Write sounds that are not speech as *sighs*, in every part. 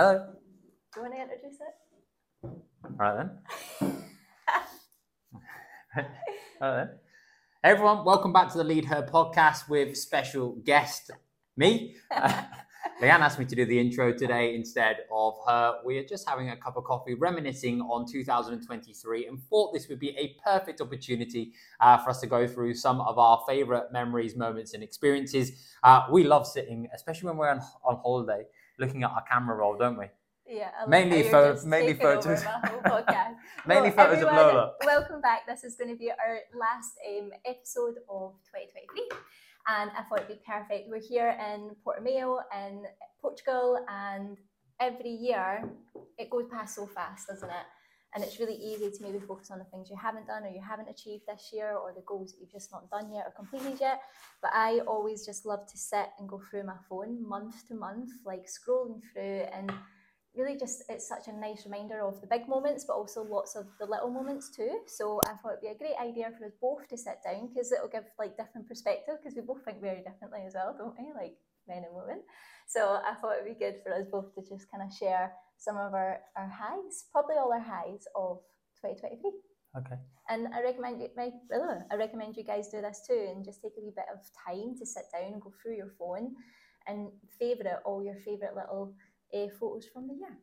Hello. Do you want to introduce it? All right then. All *laughs* right then. Everyone, welcome back to the Lead Her podcast with special guest me. *laughs* Leanne asked me to do the intro today instead of her. We are just having a cup of coffee, reminiscing on 2023, and thought this would be a perfect opportunity uh, for us to go through some of our favorite memories, moments, and experiences. Uh, we love sitting, especially when we're on, on holiday, looking at our camera roll, don't we? Yeah, Mainly how pho- mainly photos. my whole podcast. *laughs* Mainly Well, photos of Lola. Welcome back. This is going to be our last um, episode of 2023, and I thought it'd be perfect. We're here in Portimao in Portugal, and every year it goes past so fast, doesn't it? And it's really easy to maybe focus on the things you haven't done or you haven't achieved this year, or the goals that you've just not done yet or completed yet. But I always just love to sit and go through my phone month to month, like scrolling through and really just it's such a nice reminder of the big moments but also lots of the little moments too. So i thought it'd be a great idea for us both to sit down because it'll give like different perspective because we both think very differently as well don't we? Like men and women. So i thought it'd be good for us both to just kind of share some of our, our highs probably all our highs of 2023 Okay. and I recommend you, my, ugh, I recommend you guys do this too, and just take a wee bit of time to sit down and go through your phone, and favourite all your favourite little uh, photos from the year.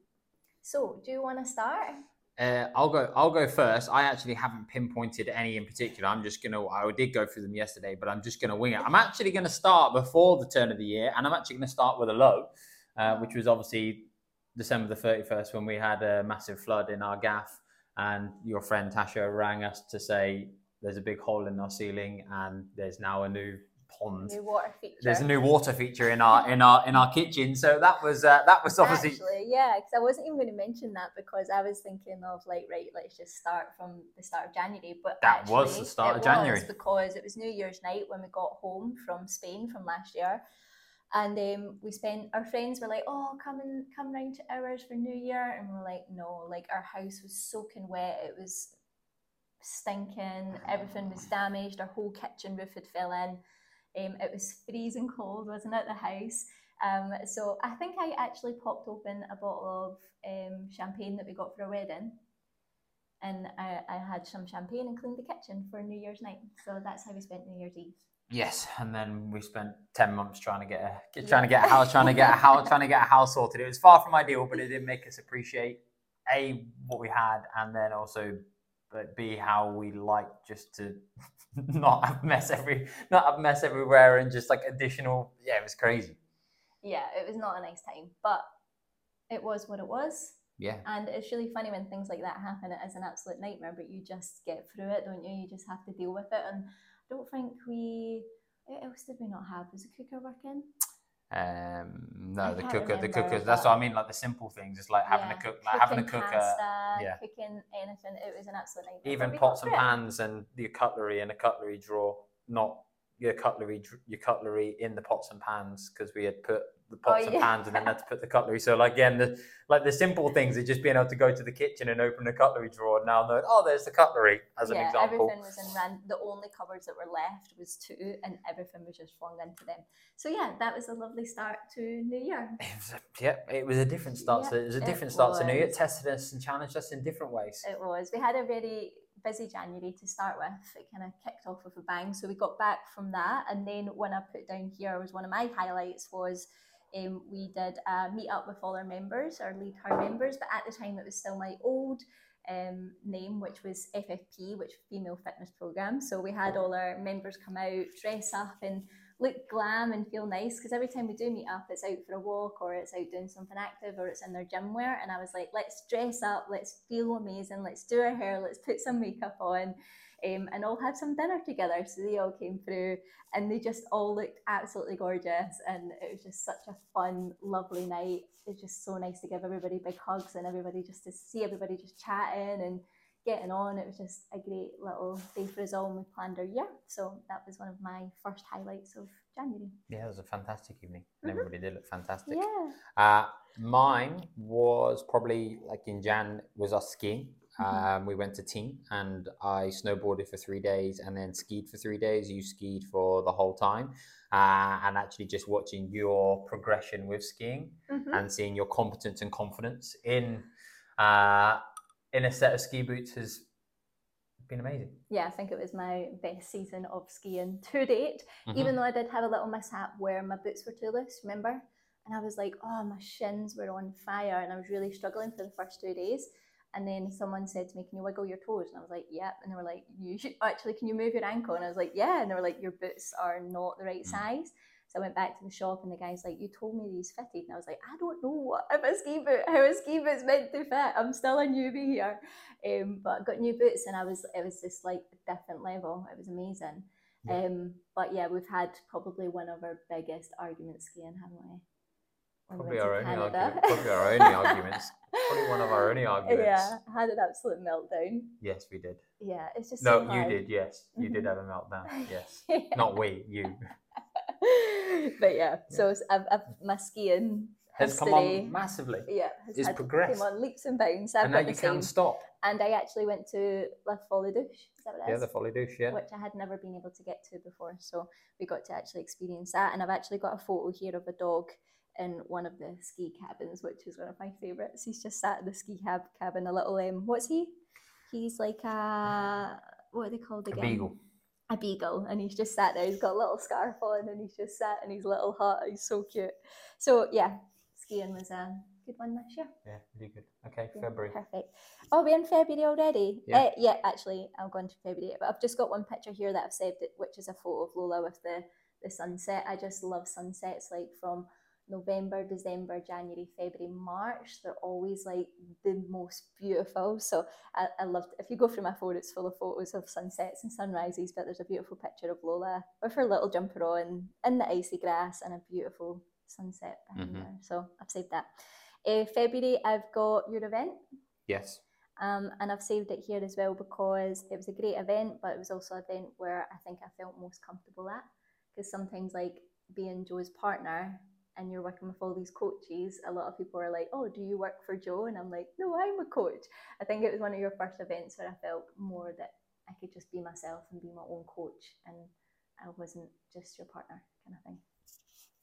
So, do you want to start? Uh, I'll go. I'll go first. I actually haven't pinpointed any in particular. I'm just gonna. I did go through them yesterday, but I'm just gonna wing it. I'm actually gonna start before the turn of the year, and I'm actually gonna start with a low, uh, which was obviously December the 31st when we had a massive flood in our gaff, and your friend Tasha rang us to say there's a big hole in our ceiling, and there's now a new pond. New water feature. There's a new water feature in our in our in our kitchen. So that was uh, that was obviously Actually, yeah, because I wasn't even going to mention that because I was thinking of like, right, let's just start from the start of January. But That was the start of January. because it was New Year's night when we got home from Spain from last year, and um, we spent. Our friends were like, "Oh, come and come round to ours for New Year," and we we're like, "No!" Like our house was soaking wet. It was stinking. Everything was damaged. Our whole kitchen roof had fell in. Um, it was freezing cold, wasn't it? The house. Um, so I think I actually popped open a bottle of um, champagne that we got for a wedding, and I, I had some champagne and cleaned the kitchen for New Year's night. So that's how we spent New Year's Eve. Yes, and then we spent ten months trying to get a trying to get a house, trying to get a house, trying to get a house sorted. It was far from ideal, but it did make us appreciate a what we had, and then also, but b how we like just to *laughs* not have mess every not have mess everywhere and just like additional. Yeah, it was crazy. Yeah, it was not a nice time, but it was what it was. Yeah, And it's really funny when things like that happen. It is an absolute nightmare, but you just get through it, don't you? You just have to deal with it. And don't think we. What else did we not have? Was the cooker working? um, I no, the can't cooker, the cooker. That's what I mean. Like the simple things, just like having Yeah, a cook, like having a cooker. pasta, yeah. cooking anything. It was an absolute nightmare. even but we got pots and pans and your cutlery and a cutlery drawer, not your cutlery your cutlery in the pots and pans because we had put the Oh, pots and yeah. pans and then had to put the cutlery. So like again, the like the simple things of just being able to go to the kitchen and open the cutlery drawer and now know oh there's the cutlery as an example. everything was in ran. The only cupboards that were left was two, and everything was just flung into them. So yeah, that was a lovely start to New Year. It was a, yeah, it was a different start. Yeah, to, it was a different start to New Year. It tested us and challenged us in different ways. It was. We had a very busy January to start with. It kind of kicked off with a bang. So we got back from that, and then when I put down here was one of my highlights was. Um, we did a meet up with all our members, our lead her members, but at the time it was still my old um, name, which was FFP, which Female Fitness Program. So we had all our members come out, dress up, and look glam and feel nice. Because every time we do meet up, it's out for a walk or it's out doing something active or it's in their gym wear. And I was like, let's dress up, let's feel amazing, let's do our hair, let's put some makeup on. Um, and all have some dinner together. So they all came through and they just all looked absolutely gorgeous. And it was just such a fun, lovely night. It's just so nice to give everybody big hugs and everybody just to see everybody just chatting and getting on. It was just a great little day for us all and we planned our year. So that was one of my first highlights of January. Yeah, it was a fantastic evening, and Mhm. everybody did look fantastic. Yeah. Uh, mine was probably like in Jan was us skiing. Mhm. Um, we went to Tignes and I snowboarded for three days and then skied for three days. You skied for the whole time. Uh, and actually, just watching your progression with skiing Mhm. and seeing your competence and confidence in uh, in a set of ski boots has been amazing. Yeah, I think it was my best season of skiing to date. Mhm. Even though I did have a little mishap where my boots were too loose, remember? And I was like, oh, my shins were on fire and I was really struggling for the first two days. And then someone said to me, Can you wiggle your toes? And I was like, Yep. And they were like, You should actually, can you move your ankle? And I was like, Yeah. And they were like, Your boots are not the right Mm. size. So I went back to the shop and the guy's like, You told me these fitted. And I was like, I don't know what if a ski boot, how a ski boot's meant to fit. I'm still a newbie here. Um, but I got new boots and I was it was just like a different level. It was amazing. Yeah. Um, but yeah, we've had probably one of our biggest arguments skiing, haven't we? Probably our only argument. *laughs* Probably our only arguments. Probably one of our only arguments. Yeah, I had an absolute meltdown. Yes, we did. Yeah, it's just No, so you did. Yes, you did Mhm. have a meltdown. *laughs* Yes, Yeah. not we. You *laughs* but yeah, so it's- I've, I've, my skiing has come history, on massively, yeah, has It's had, progressed. came on leaps and bounds. I've and now you can't stop. And I actually went to La Folie Douche. Is that what it Yeah, the folly douche. Yeah. which I had never been able to get to before. So we got to actually experience that. And I've actually got a photo here of a dog in one of the ski cabins, which is one of my favourites. He's just sat in the ski cab cabin, a little um what's he? He's like a what are they called A again? beagle. A beagle. And he's just sat there, he's got a little scarf on and he's just sat in his little hut. He's so cute. So yeah, skiing was a good one this year. Yeah, really good. Okay, Yeah, February. Perfect. Oh, we're in February already. Yeah. Uh, yeah, actually, I'll go into February. But I've just got one picture here that I've saved, it, which is a photo of Lola with the, the sunset. I just love sunsets, like from November, December, January, February, March. They're always like the most beautiful. So I, I loved. If you go through my phone, it's full of photos of sunsets and sunrises. But there's a beautiful picture of Lola with her little jumper on in the icy grass and a beautiful sunset behind Mhm. her. So I've saved that. Uh, February, I've got your event. Yes. Um, and I've saved it here as well because it was a great event, but it was also an event where I think I felt most comfortable at. Because sometimes, like being Joe's partner and you're working with all these coaches, a lot of people are like, Oh, do you work for Joe? And I'm like, No, I'm a coach. I think it was one of your first events where I felt more that I could just be myself and be my own coach and I wasn't just your partner kind of thing.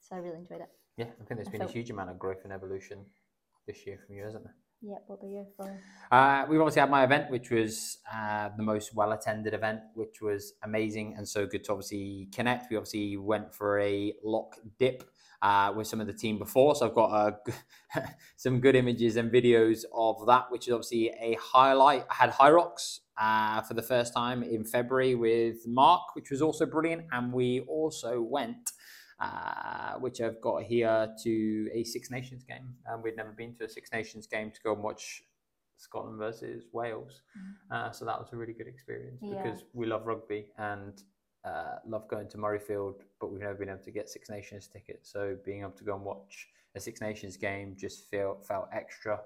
So I really enjoyed it. Yeah, I think there's been a huge amount of growth and evolution this year from you, isn't there? Yeah, what about you for? Uh, we've obviously had my event, which was uh, the most well attended event, which was amazing and so good to obviously connect. We obviously went for a loch dip uh, with some of the team before, so I've got uh, *laughs* some good images and videos of that, which is obviously a highlight. I had Hyrox uh, for the first time in February with Mark, which was also brilliant, and we also went. Uh, which I've got here to a Six Nations game, and we'd never been to a Six Nations game to go and watch Scotland versus Wales. Uh, so that was a really good experience Yeah. because we love rugby and uh, love going to Murrayfield, but we've never been able to get Six Nations tickets. So being able to go and watch a Six Nations game just feel, felt extra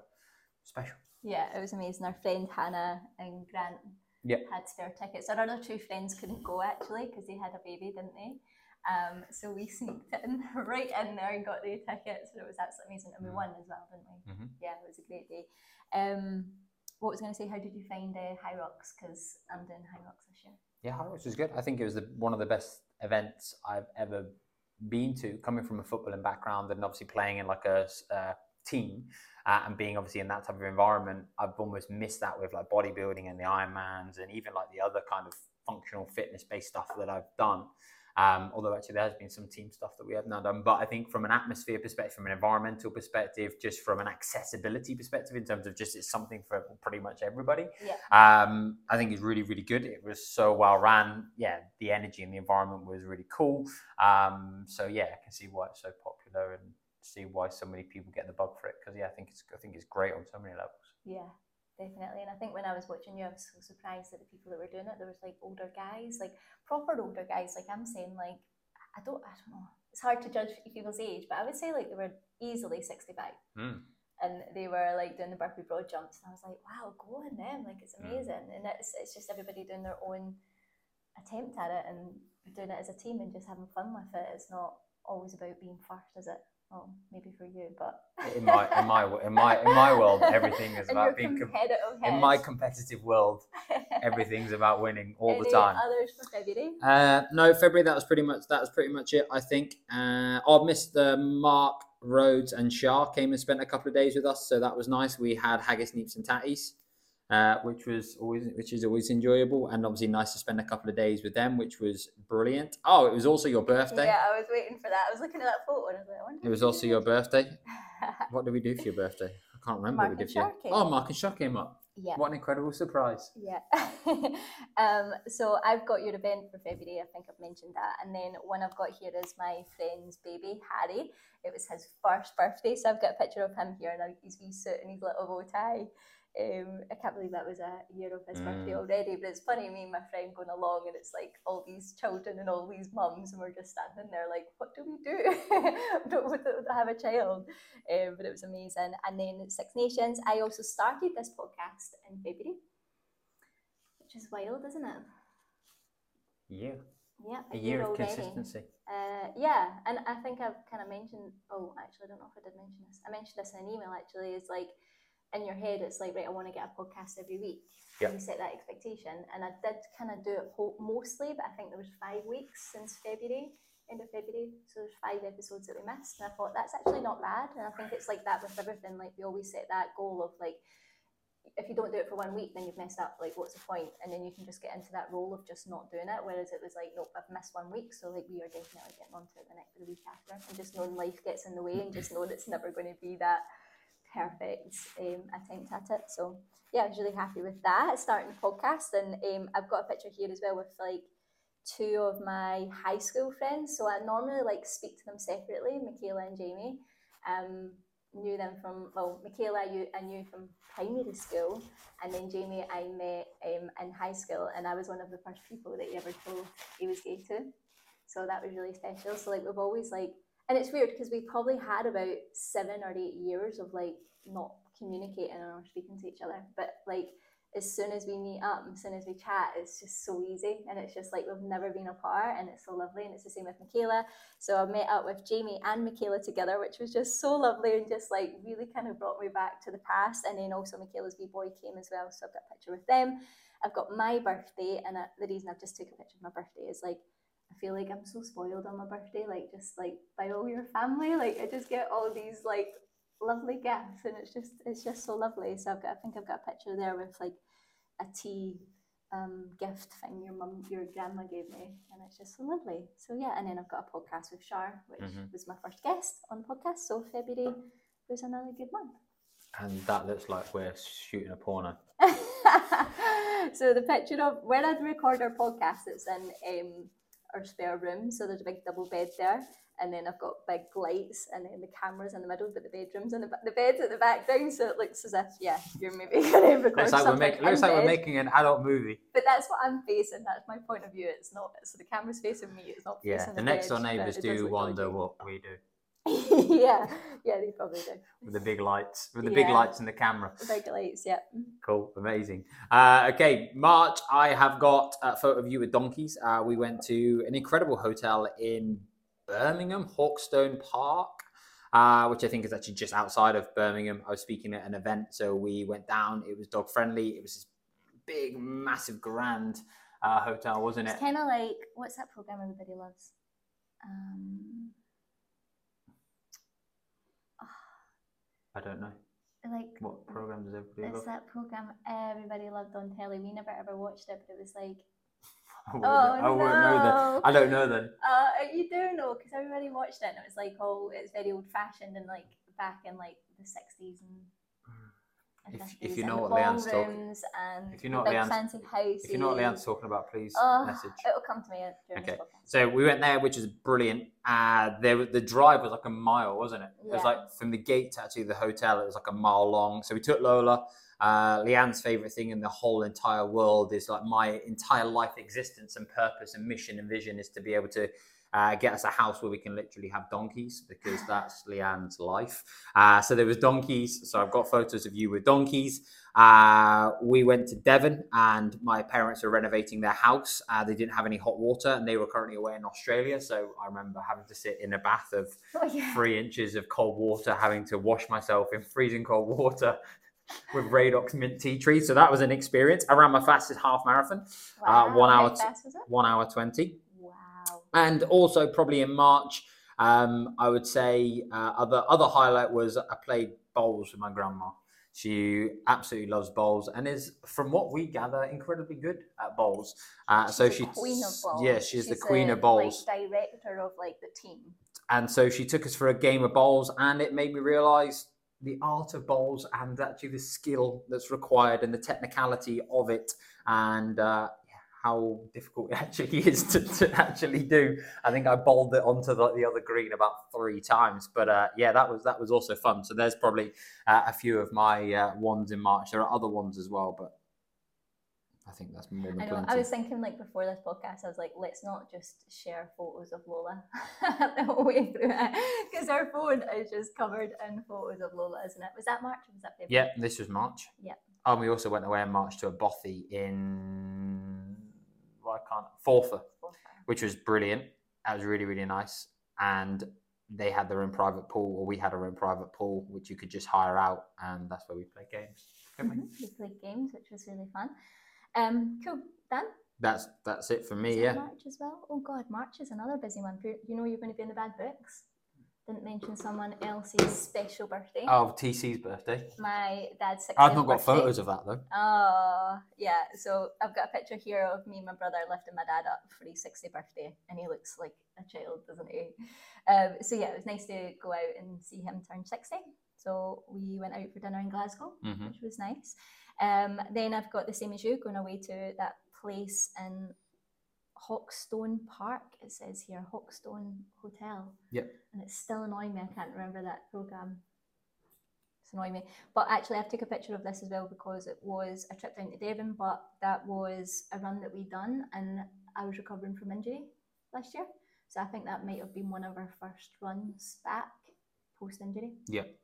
special. Yeah, it was amazing. Our friend Hannah and Grant Yep. had spare tickets. Our other two friends couldn't go actually because they had a baby, didn't they? Um, so we *laughs* sneaked in *laughs* right in there and got the tickets, and it was absolutely amazing. And we Mm. won as well, didn't we? Mhm. Yeah, it was a great day. Um, what was I going to say? How did you find uh, Hyrox? Because I'm doing Hyrox this year. Yeah, Rocks was good. I think it was the, one of the best events I've ever been to, coming from a footballing background and obviously playing in like a uh, team uh, and being obviously in that type of environment. I've almost missed that with like bodybuilding and the Ironmans and even like the other kind of functional fitness based stuff that I've done. Um, although actually there has been some team stuff that we have now done, but I think from an atmosphere perspective, from an environmental perspective, just from an accessibility perspective, in terms of just it's something for pretty much everybody. Yeah. Um, I think it's really, really good. It was so well ran. Yeah, the energy and the environment was really cool. Um, so yeah, I can see why it's so popular and see why so many people get the bug for it. Because yeah, I think it's I think it's great on so many levels. Yeah, definitely. And I think when I was watching you, I was so surprised that the people that were doing it. There was like older guys, like proper older guys. Like I'm saying, like I don't, I don't know. It's hard to judge people's age, but I would say like they were easily 65, Mm. and they were like doing the burpee broad jumps, and I was like, wow, go on them! Like it's Mm. amazing, and it's it's just everybody doing their own attempt at it and doing it as a team and just having fun with it. It's not always about being first, is it? Well, maybe for you, but In my in my in my in my world, everything is *laughs* In about your being com- competitive in my competitive world. Everything's about winning all the Any time. Others for February? Uh, no, February. That was pretty much that was pretty much it. I think. Uh, oh, Mr. Mark Rhodes and Shah came and spent a couple of days with us, so that was nice. We had haggis, neeps, and tatties, uh, which was always which is always enjoyable, and obviously nice to spend a couple of days with them, which was brilliant. Oh, it was also your birthday. Yeah, I was waiting for that. I was looking at that photo and I was like, I wonder It was also your birthday. *laughs* What did we do for your birthday? I can't remember Mark what we did for you. Came. Oh, Mark and Shah came up. yeah. What an incredible surprise. Yeah. *laughs* um, so I've got your event for February. I think I've mentioned that. And then one I've got here is my friend's baby, Harry. It was his first birthday. So I've got a picture of him here and his wee suit and his little bow tie. Um, I can't believe that was a year of his birthday Mm. already. But it's funny, me and my friend going along, and it's like all these children and all these mums, and we're just standing there like, what do we do? *laughs* don't, we have a child. Um, but it was amazing. And then Six Nations, I also started this podcast in February which is wild, isn't it? Yeah. Yeah, A year of already. consistency. Uh, yeah, and I think I've kind of mentioned. Oh, actually, I don't know if I did mention this. I mentioned this in an email. Actually, is like in your head, it's like right. I want to get a podcast every week. Yeah. You set that expectation, and I did kind of do it mostly, but I think there was five weeks since February, end of February. So there's five episodes that we missed, and I thought that's actually not bad. And I think it's like that with everything. Like we always set that goal of like if you don't do it for one week, then you've messed up. Like, what's the point? And then you can just get into that role of just not doing it. Whereas it was like, nope, I've missed one week, so like we are definitely getting onto it the next the week after, and just knowing life gets in the way, and just knowing it's never going to be that perfect um, attempt at it. So yeah, I was really happy with that. Starting the podcast, and um, I've got a picture here as well with like two of my high school friends. So I normally like speak to them separately, Michaela and Jamie. Um, knew them from well, Michaela knew, I knew from primary school, and then Jamie I met um, in high school, and I was one of the first people that he ever told he was gay to. So that was really special. So like we've always like, and it's weird because we probably had about seven or eight years of like not communicating or speaking to each other, but like as soon as we meet up, as soon as we chat, it's just so easy, and it's just like we've never been apart, and it's so lovely, and it's the same with Michaela. So I met up with Jamie and Michaela together, which was just so lovely and just like really kind of brought me back to the past. And then also Michaela's wee boy came as well, so I've got a picture with them. I've got my birthday, and the reason I've just took a picture of my birthday is like I feel like I'm so spoiled on my birthday, like just like by all your family. Like I just get all these like lovely gifts, and it's just it's just so lovely. So I've got I think I've got a picture there with like a tea um, gift thing your mum your grandma gave me, and it's just so lovely. So yeah, and then I've got a podcast with Shar, which Mhm. was my first guest on the podcast. So February was another good month. And that looks like we're shooting a porno. *laughs* so the picture of where I'd record our podcast, it's in um, our spare room. So there's a big double bed there, and then I've got big lights, and then the cameras in the middle, but the bedrooms and the the beds at the back down. So it looks as if yeah, you're maybe going to record Looks like we're something making. Looks in like we're making an adult movie. But that's what I'm facing. That's my point of view. It's not. So the camera's facing me. It's not Yeah, facing the the next door neighbours do wonder dodgy. what we do *laughs* yeah, yeah, they probably do. with the big lights, with the big lights and the camera. The big lights, yeah. Cool, amazing. Uh, okay, March, I have got a photo of you with donkeys. Uh, we went to an incredible hotel in Birmingham, Hawkstone Park, uh, which I think is actually just outside of Birmingham. I was speaking at an event, so we went down. It was dog friendly. It was this big, massive, grand uh, hotel, wasn't it? It's kind of like what's that program everybody loves? Um, I don't know. like What program does everybody it's love? that program everybody loved on telly. We never ever watched it, but it was like, *laughs* I oh I know then. no. I don't know then. Uh, you do know because everybody watched it, and it was like, oh, it's very old fashioned and like back in like the sixties and. If- if you know what Leanne's talk- ballrooms and if you know what Leanne's-. If you know what Leanne's talking about, please Oh, message. It'll come to me during Okay. So we went there, which is brilliant. Uh, there, the drive was like a mile, wasn't it? It was like from the gate to actually the hotel, it was like a mile long. So we took Lola. Uh, Leanne's favorite thing in the whole entire world is like my entire life existence and purpose and mission and vision is to be able to uh, get us a house where we can literally have donkeys because that's Leanne's life. Uh, so there was donkeys. So I've got photos of you with donkeys. Uh, we went to Devon and my parents were renovating their house. Uh, they didn't have any hot water and they were currently away in Australia. So I remember having to sit in a bath of Oh, yeah. three inches of cold water, having to wash myself in freezing cold water *laughs* with Radox mint tea tree. So that was an experience. I ran my fastest half marathon, Uh, one hour t- fast one hour 20. And also probably in March, um, I would say uh, other other highlight was I played bowls with my grandma. She absolutely loves bowls and is, from what we gather, incredibly good at bowls. Uh, so She's queen of balls. yeah, she's, the queen of bowls. Like, director of like the team. and so she took us for a game of bowls and it made me realize the art of bowls and actually the skill that's required and the technicality of it and uh, how difficult *laughs* it actually is to, to actually do i think i bowled it onto the, the other green about three times but uh, yeah that was that was also fun so there's probably uh, a few of my uh, ones in march there are other ones as well but i think that's more than I know. plenty I was thinking like before this podcast, I was like, let's not just share photos of Lola *laughs* the whole way through it, because our phone is just covered in photos of Lola, isn't it? Was that March was that February? Yeah, this was March. Yeah. Oh, and we also went away in March to a bothy in I can't Forfar, Fourth which was brilliant. That was really really nice, and they had their own private pool, or we had our own private pool, which you could just hire out, and that's where we played games. couldn't we? Played games, which was really fun. Um, cool. Dan, That's that's it for me. Yeah. March as well. Oh God, March is another busy one. You you know you're going to be in the bad books. Didn't mention someone else's special birthday. Oh, TC's birthday. My dad's 60th I've not got birthday. photos of that though. Oh, yeah. So I've got a picture here of me and my brother lifting my dad up for his 60th birthday, and he looks like a child, doesn't he? Um, so yeah, it was nice to go out and see him turn 60. So we went out for dinner in Glasgow, Mhm. which was nice. Um, then I've got the same as you, going away to that place in Hawkstone Park. It says here Hawkstone Hotel. Yep. And it's still annoying me. I can't remember that program. It's annoying me. But actually, I've taken a picture of this as well because it was a trip down to Devon, but that was a run that we'd done, and I was recovering from injury last year. So I think that might have been one of our first runs back post injury. Yep.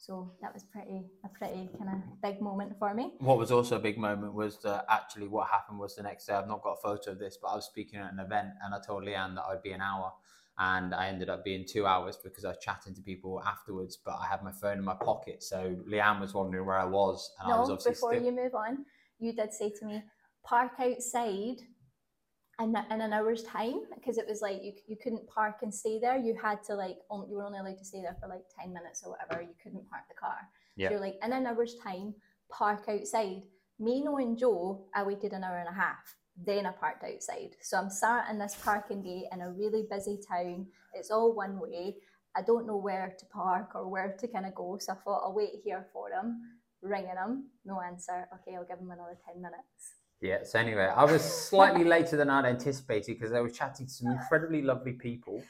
So that was pretty a pretty kind of big moment for me. What was also a big moment was that actually what happened was the next day. I've not got a photo of this, but I was speaking at an event and I told Leanne that I'd be an hour, and I ended up being two hours because I was chatting to people afterwards. But I had my phone in my pocket, so Leanne was wondering where I was, and I was no, obviously before still- you move on, you did say to me, park outside in, in an hour's time because it was like you, you couldn't park and stay there. You had to like, on, you were only allowed to stay there for like 10 minutes or whatever. You couldn't park the car. Yeah. So you're like, in an hour's time, park outside. Me knowing Joe, I waited an hour and a half. Then I parked outside. So I'm sat in this parking bay in a really busy town. It's all one way. I don't know where to park or where to kind of go. So I thought I'll wait here for him, ringing him, no answer. Okay, I'll give him another 10 minutes. Yeah. So anyway, I was slightly later than I'd anticipated because I was chatting to some incredibly lovely people,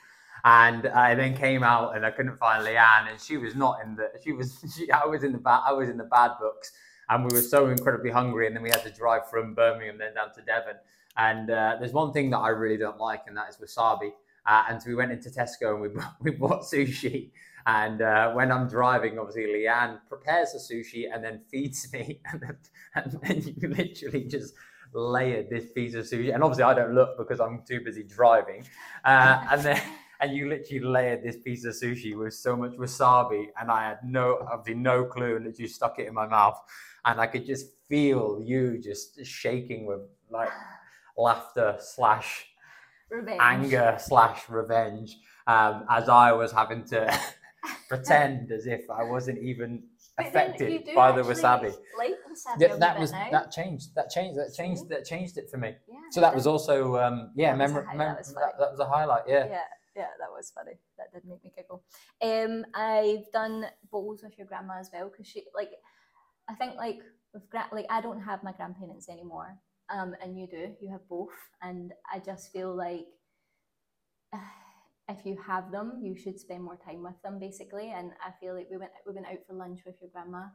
and I then came out and I couldn't find Leanne, and she was not in the. She was. *laughs* She, I was in the bad. I was in the bad books, and we were so incredibly hungry, and then we had to drive from Birmingham then down to Devon. And uh, there's one thing that I really don't like, and that is wasabi. Uh, and so we went into Tesco and we *laughs* we bought sushi. And uh, when I'm driving, obviously Leanne prepares the sushi and then feeds me, *laughs* and then, and then you literally just layered this piece of sushi. And obviously I don't look because I'm too busy driving. Uh, *laughs* and then and you literally layered this piece of sushi with so much wasabi, and I had no obviously no clue, and literally stuck it in my mouth, and I could just feel you just shaking with like laughter slash Revenge. anger slash revenge um, as I was having to *laughs* pretend *laughs* as if I wasn't even But affected by the wasabi. Like wasabi a Yeah, that was now. that changed. That changed. That changed. That changed it for me. Yeah, So that was also um, yeah. That was a Mem- that that, that was a highlight. Yeah. yeah, yeah, that was funny. That did make me giggle. Um, I've done bowls with your grandma as well because she like, I think like with gra- like I don't have my grandparents anymore. Um, and you do. You have both, and I just feel like if you have them, you should spend more time with them, basically. And I feel like we went we went out for lunch with your grandma,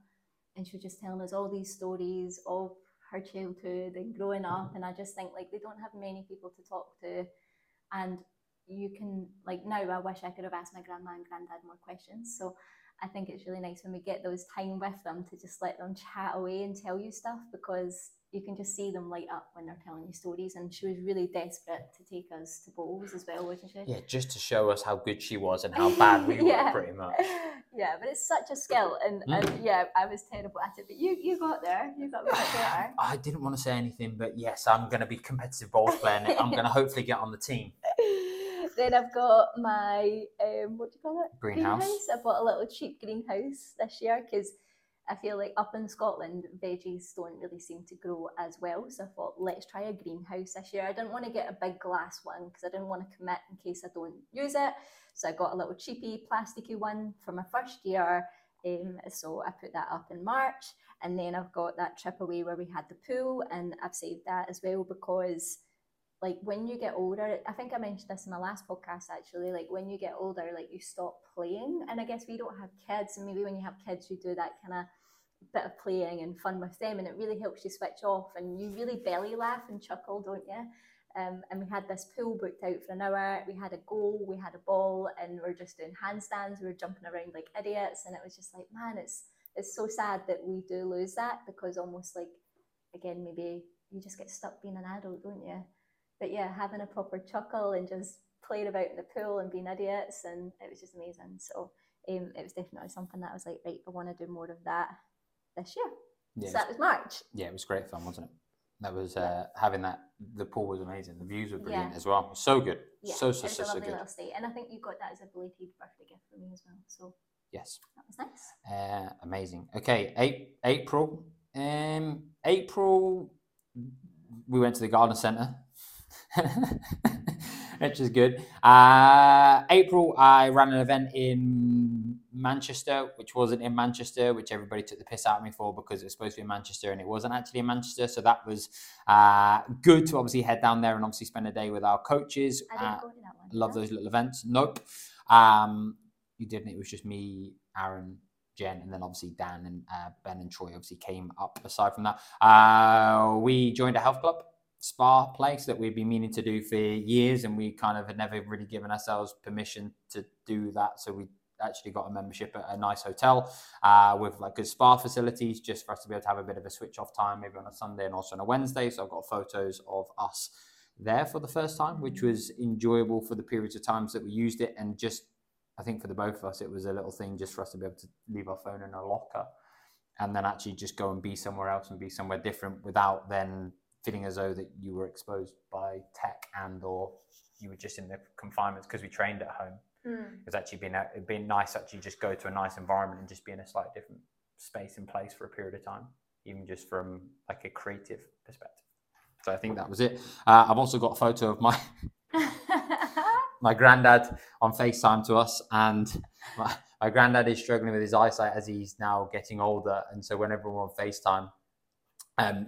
and she was just telling us all these stories of her childhood and growing up. And I just think like they don't have many people to talk to, and you can like now I wish I could have asked my grandma and granddad more questions. So I think it's really nice when we get those time with them to just let them chat away and tell you stuff because you can just see them light up when they're telling you stories. And she was really desperate to take us to bowls as well, wasn't she? Yeah, just to show us how good she was and how *laughs* bad we Yeah. were, pretty much. *laughs* Yeah, but it's such a skill, and, Mm. and yeah, I was terrible at it. But you you got there, you got better. *sighs* I didn't want to say anything, but yes, I'm going to be competitive bowls player. I'm going to hopefully get on the team. Then I've got my um, what do you call it? Greenhouse. I bought a little cheap greenhouse this year because I feel like up in Scotland veggies don't really seem to grow as well. So I thought let's try a greenhouse this year. I didn't want to get a big glass one because I didn't want to commit in case I don't use it. So I got a little cheapy plasticky one for my first year. Um, so I put that up in March, and then I've got that trip away where we had the pool, and I've saved that as well because like when you get older i think i mentioned this in my last podcast actually like when you get older like you stop playing. And i guess we don't have kids and maybe when you have kids you do that kind of bit of playing and fun with them and it really helps you switch off and you really belly laugh and chuckle don't you um, and we had this pool booked out for an hour. We had a goal we had a ball and we we're just doing handstands. We were jumping around like idiots and it was just like man it's it's so sad that we do lose that because almost like again maybe you just get stuck being an adult don't you but yeah, having a proper chuckle and just playing about in the pool and being idiots, and it was just amazing. So um, it was definitely something that I was like, right, I want to do more of that this year. Yeah, so that was March. yeah, it was great fun, wasn't it? That was uh, Yeah. having that. The pool was amazing. The views were brilliant Yeah. as well. So good. Yeah, so it so was so a so good. and I think you got that as a belated birthday gift for me as well. So Yes. that was nice. Uh, amazing. Okay, eight, April. Um, April, we went to the garden centre, *laughs* which is good. Uh, April, I ran an event in Manchester, which wasn't in Manchester, which everybody took the piss out of me for because it was supposed to be in Manchester and it wasn't actually in Manchester. So that was uh, good to obviously head down there and obviously spend a day with our coaches. I didn't Uh, go to that one. love no. those little events. Nope. Um, you didn't. It was just me, Aaron, Jen, and then obviously Dan and uh, Ben and Troy obviously came up. Aside from that, uh, we joined a health club spa place that we'd been meaning to do for years, and we kind of had never really given ourselves permission to do that. So we actually got a membership at a nice hotel uh, with like good spa facilities just for us to be able to have a bit of a switch off time, maybe on a Sunday and also on a Wednesday. So I've got photos of us there for the first time, which was enjoyable for the periods of times that we used it. And just, I think for the both of us, it was a little thing just for us to be able to leave our phone in a locker and then actually just go and be somewhere else and be somewhere different without then feeling as though that you were exposed by tech and or you were just in the confinements because we trained at home. Mm. It's actually been it'd been nice actually just go to a nice environment and just be in a slightly different space and place for a period of time, even just from like a creative perspective. So I think that was it. Uh, I've also got a photo of my *laughs* my granddad on FaceTime to us, and my, my granddad is struggling with his eyesight as he's now getting older, and so whenever we're on FaceTime, um,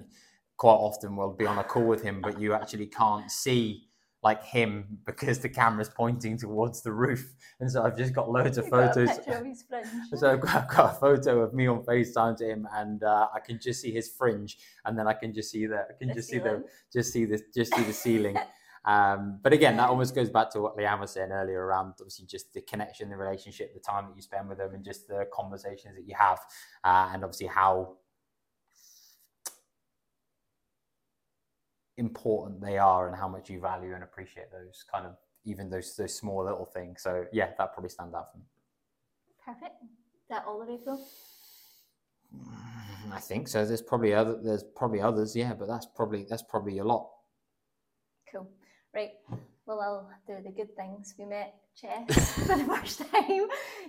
quite often we'll be on a call with him, but you actually can't see like him because the camera's pointing towards the roof, and so I've just got loads of You got a photos. of. So I've got, I've got a photo of me on FaceTime to him, and uh, I can just see his fringe, and then I can just see the I can The just see the just see the just see the ceiling. Um, but again, that almost goes back to what Leanne was saying earlier around obviously just the connection, the relationship, the time that you spend with them, and just the conversations that you have, uh, and obviously how important they are and how much you value and appreciate those kind of even those those small little things. So yeah, that probably stands out for me. Perfect. Is that all of April? Mm, I think so. There's probably other. There's probably others. Yeah, but that's probably that's probably a lot. Cool. Right. Well, I'll do the good things. We met Chess *laughs* for the first time.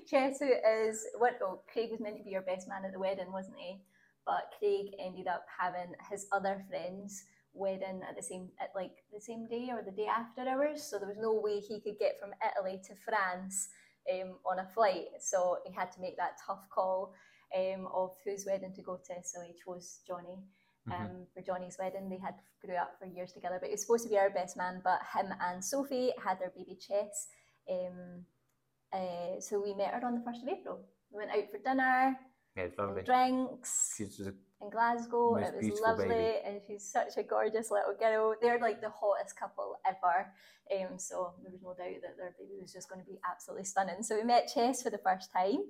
Chess, who is what? Oh, Craig was meant to be your best man at the wedding, wasn't he? But Craig ended up having his other friends wedding at the same at like the same day or the day after ours. So there was no way he could get from Italy to France um, on a flight. So he had to make that tough call um, of whose wedding to go to. So he chose Johnny um, for Johnny's wedding. They had grew up for years together, but he was supposed to be our best man. But him and Sophie had their baby Chess. Um, uh, so we met her on the first of April. We went out for dinner. Yeah, drinks She's just in Glasgow. Most It was lovely, baby. and she's such a gorgeous little girl. They're like the hottest couple ever. Um, so there was no doubt that their baby was just going to be absolutely stunning. So we met Chess for the first time.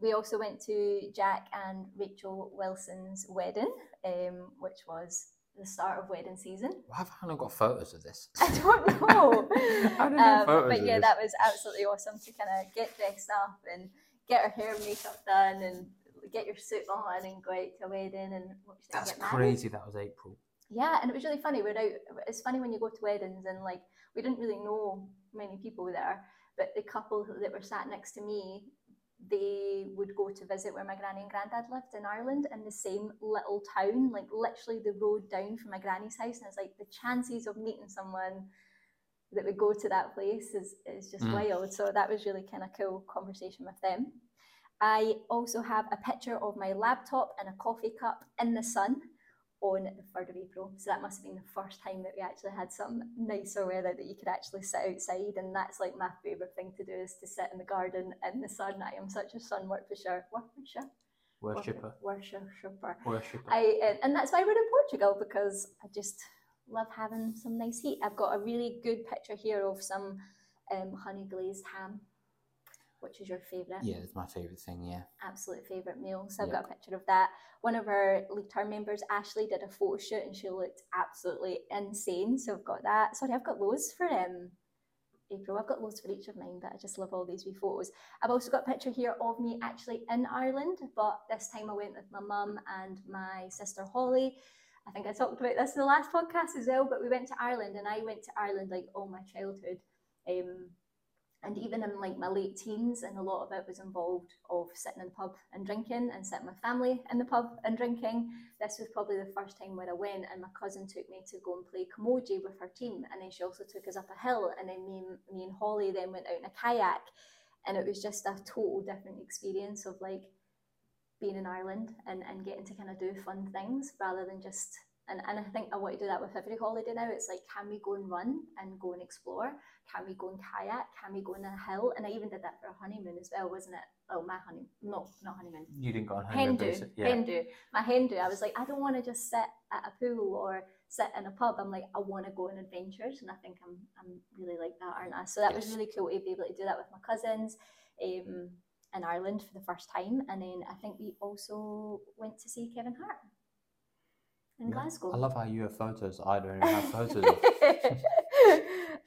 We also went to Jack and Rachel Wilson's wedding, um, which was the start of wedding season. Why have I not got photos of this? *laughs* I don't know. *laughs* I don't Um, photos but yeah, that was absolutely awesome to kind of get dressed up and get her hair and makeup done and get your suit on and go out to a wedding and watch them That's get married. crazy. That was April. Yeah, and it was really funny. We're out. It's funny when you go to weddings and like we didn't really know many people there, but the couple that were sat next to me, they would go to visit where my granny and granddad lived in Ireland in the same little town, like literally the road down from my granny's house. And it's like the chances of meeting someone that would go to that place is, is just Mm. wild. So that was really kind of cool conversation with them. I also have a picture of my laptop and a coffee cup in the sun on the 3rd of April. So that must have been the first time that we actually had some nicer weather that you could actually sit outside. And that's like my favourite thing to do is to sit in the garden in the sun. I am such a sun worshipper. Worshipper? Worshipper. Worshipper. Worshipper. I, and- and that's why we're in Portugal because I just love having some nice heat. I've got a really good picture here of some um, honey glazed ham, which is your favourite yeah, it's my favourite thing. Yeah. absolute favourite meal. So I've Yeah. got a picture of that. One of our League Term members, Ashley, did a photo shoot and she looked absolutely insane. So I've got that. Sorry, I've got loads for um April. I've got loads for each of mine, but I just love all these wee photos. I've also got a picture here of me actually in Ireland, but this time I went with my mum and my sister Holly. I think I talked about this in the last podcast as well, but we went to Ireland and I went to Ireland like all my childhood. Um, and even in like my late teens and a lot of it was involved of sitting in the pub and drinking and sitting with family in the pub and drinking. This was probably the first time where i went and my cousin took me to go and play camogie with her team and then she also took us up a hill and then me me and holly then went out in a kayak. And it was just a total different experience of like being in ireland and, and getting to kind of do fun things rather than just and, and I think I want to do that with every holiday now. It's like, can we go and run and go and explore? Can we go and kayak? Can we go on a hill? And I even did that for a honeymoon as well, wasn't it? Oh, my honeymoon. No, not honeymoon. You didn't go on honeymoon. it's- Yeah. My hen do. I was like, I don't want to just sit at a pool or sit in a pub. I'm like, I want to go on adventures. And I think I'm, I'm really like that, aren't I? So that was really cool to be able to do that with my cousins um, in Ireland for the first time. And then I think we also went to see Kevin Hart in Yeah. Glasgow. I love how you have photos. I don't even have photos. *laughs*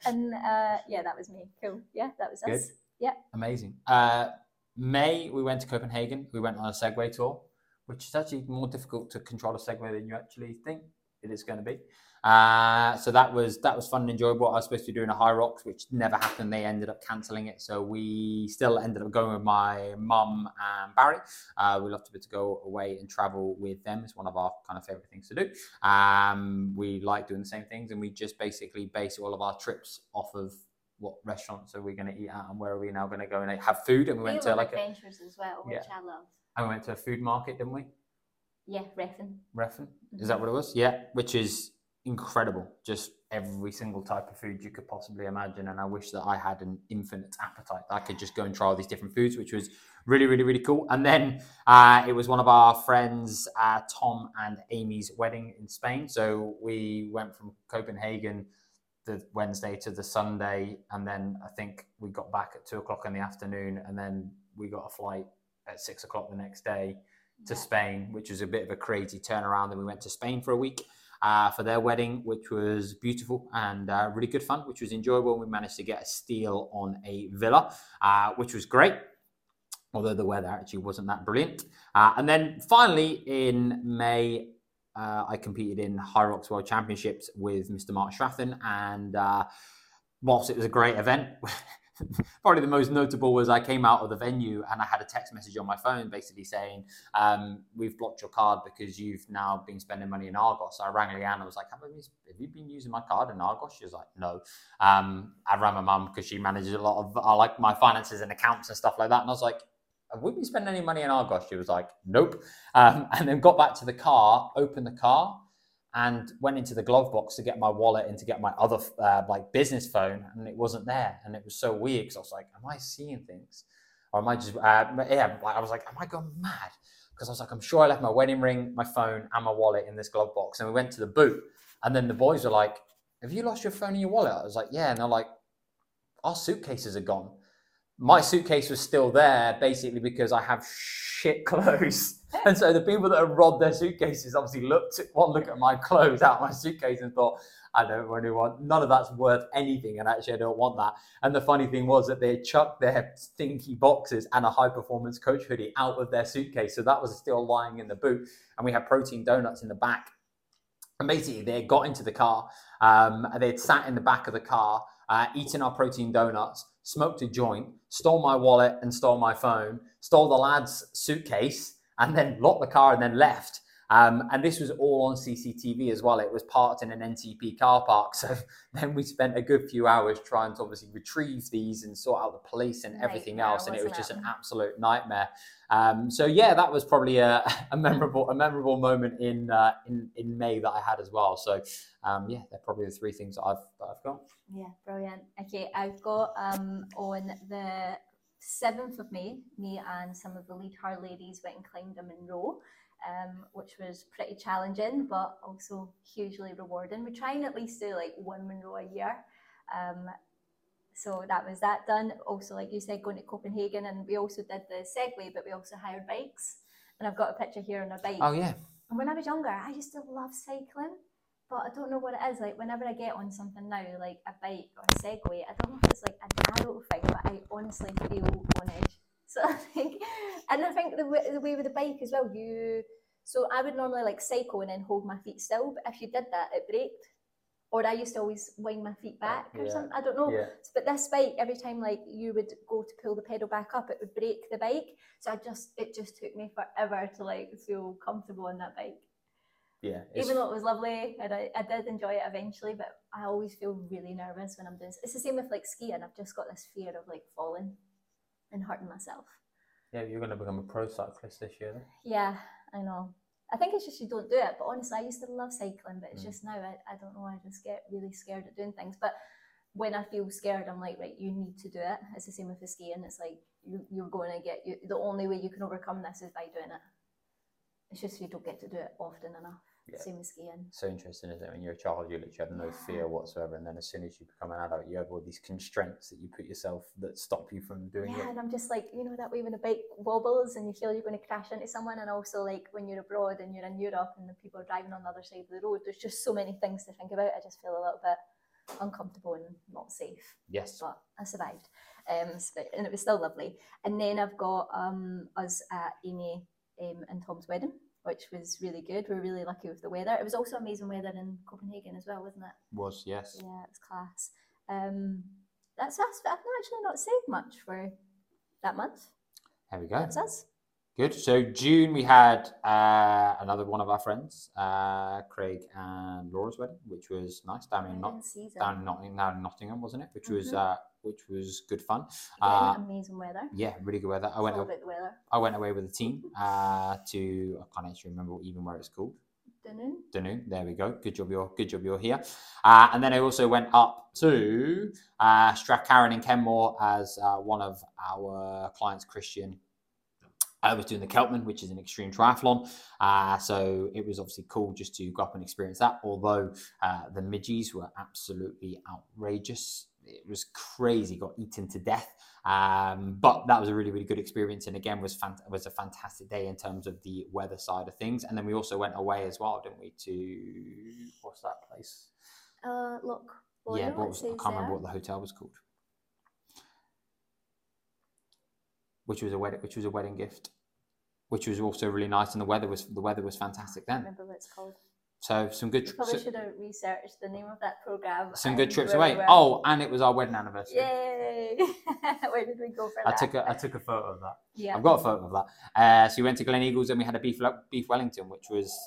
and uh, yeah, that was me. Cool. Yeah, that was us. Yeah. Amazing. Uh, May, we went to Copenhagen. We went on a Segway tour, which is actually more difficult to control a Segway than you actually think it is going to be. Uh, so that was that was fun and enjoyable. I was supposed to be doing a Hyrox, which never happened. They ended up cancelling it, so we still ended up going with my mum and Barry. Uh, we love to be able to go away and travel with them. It's one of our kind of favorite things to do. Um, we like doing the same things, and we just basically base all of our trips off of what restaurants are we going to eat at and where are we now going to go and have food. And we We went to like a, adventures as well, which I love. and we went to a food market, didn't we? Yeah, Reffen. Reffen, is that what it was? Yeah, which is incredible. Just every single type of food you could possibly imagine. And I wish that I had an infinite appetite. I could just go and try all these different foods, which was really, really, really cool. And then uh, it was one of our friends, uh, Tom and Amy's wedding in Spain. So we went from Copenhagen the Wednesday to the Sunday, and then I think we got back at two o'clock in the afternoon, and then we got a flight at six o'clock the next day to Spain, which was a bit of a crazy turnaround. Then we went to Spain for a week uh, for their wedding, which was beautiful and uh, really good fun, which was enjoyable. And We managed to get a steal on a villa, uh, which was great. Although the weather actually wasn't that brilliant. Uh, and then finally in May, uh, I competed in Hyrox World Championships with Mr. Mark Strathen. And uh, whilst it was a great event, *laughs* *laughs* probably the most notable was I came out of the venue and I had a text message on my phone basically saying, um, We've blocked your card because you've now been spending money in Argos. So I rang Leanne. I was like, have, you been using my card in Argos? She was like, No. Um, I rang my mum because she manages a lot of I like my finances and accounts and stuff like that. And I was like, have we been spending any money in Argos? She was like, nope. Um, and then got back to the car, opened the car, and went into the glove box to get my wallet and to get my other uh, like business phone, and it wasn't there. And it was so weird because I was like, am I seeing things? Or am I just, uh, yeah, I was like, am I going mad? because I was like, I'm sure I left my wedding ring, my phone, and my wallet in this glove box. And we went to the boot, and then the boys were like, "Have you lost your phone and your wallet?" I was like, "Yeah," and they're like, "Our suitcases are gone." My suitcase was still there, basically because I have shit *laughs* clothes, and so the people that had robbed their suitcases obviously looked at one look at my clothes out of my suitcase and thought, I don't really want none of that's worth anything, and actually I don't want that. And the funny thing was that they chucked their stinky boxes and a high performance coach hoodie out of their suitcase, so that was still lying in the boot. And we had protein donuts in the back. And basically, they got into the car. Um, they'd sat in the back of the car, uh, eaten our protein donuts, smoked a joint, stole my wallet and stole my phone, stole the lad's suitcase, and then locked the car and then left. Um, and this was all on CCTV as well. It was parked in an NCP car park. *laughs* So then we spent a good few hours trying to obviously retrieve these and sort out the police and everything Nightmare, else. And it was just it? an absolute nightmare. Um, so yeah, that was probably a, *laughs* a memorable a memorable moment in uh, in in May that I had as well. So um, yeah, they're probably the three things that I've that I've got. Yeah, brilliant. Okay, I've got um on the seventh of May, me and some of the lead her ladies went and climbed a Munro, um, which was pretty challenging but also hugely rewarding. We try and at least do like one Munro a year. Um, so that was that done. Also, like you said, going to Copenhagen, and we also did the Segway, but we also hired bikes. And I've got a picture here on a bike. Oh yeah, And when I was younger, I used to love cycling, but I don't know what it is. Like whenever I get on something now, like a bike or a Segway, I don't know if it's like an adult thing, but I honestly feel on edge. *laughs* So I think, and I think the way, the way with the bike as well, you. So I would normally like cycle and then hold my feet still, but if you did that, it braked. Or I used to always wind my feet uh, back or Yeah. something. I don't know. yeah. But this bike, every time like you would go to pull the pedal back up, it would break the bike. So I just it just took me forever to like feel comfortable on that bike. Yeah, Even though it was lovely and I, I did enjoy it eventually, but I always feel really nervous when I'm doing. It's the same with like skiing. I've just got this fear of like falling and hurting myself. yeah, you're going to become a pro cyclist this year. Then. Yeah, I know. I think it's just you don't do it. But honestly, I used to love cycling, but it's Mm. just now I, I don't know. I just get really scared at doing things. But when I feel scared, I'm like, right, you need to do it. It's the same with the skiing. It's like you, you're going to get you. The only way you can overcome this is by doing it. It's just you don't get to do it often enough. Yeah. Same with skiing. So interesting, isn't it? When you're a child, you literally have no Yeah. fear whatsoever, and then as soon as you become an adult, you have all these constraints that you put yourself that stop you from doing Yeah, it. and I'm just like, you know, that way when the bike wobbles and you feel you're going to crash into someone, and also like when you're abroad and you're in Europe and the people are driving on the other side of the road, there's just so many things to think about. I just feel a little bit uncomfortable and not safe, Yes. but I survived. Um, and it was still lovely. And then I've got um, us at Amy um, and Tom's wedding, which was really good. We were really lucky with the weather. It was also amazing weather in Copenhagen as well, wasn't it? Was yes. Yeah, it was class. Um, that's us. but I've actually not saved much for that month. There we go. That's us. Good. So June we had uh, another one of our friends, uh, Craig and Laura's wedding, which was nice down in Not- down in Nottingham, down in Nottingham, wasn't it? Which was Mhm. uh, which was good fun. Again, Uh, amazing weather. yeah, really good weather. I went all a- about the weather. I went away with the team uh, to I can't actually remember even where it's called. Dunno. Dunoon. There we go. Good job. You're good job. You're here. Uh, and then I also went up to uh, Strathcarron in Kenmore as uh, one of our clients, Christian. I was doing the Celtman, which is an extreme triathlon. Uh, so it was obviously cool just to go up and experience that. Although uh, the midgies were absolutely outrageous. It was crazy. Got eaten to death. Um, but that was a really, really good experience, and again was was a fantastic day in terms of the weather side of things. And then we also went away as well, didn't we? To what's that place? Uh, look. yeah, what was, I can't remember what the hotel was called. Which was a wedding, which was a wedding gift, which was also really nice, and the weather was the weather was fantastic I then. remember what it's called. So some good, tri- probably so- should have researched the name of that program. some good trips away. Oh, and it was our wedding anniversary. Yay! *laughs* Where did we go for that? I that? took a I took a photo of that. yeah. I've got a photo of that. Uh, so we went to Gleneagles and we had a beef beef Wellington, which was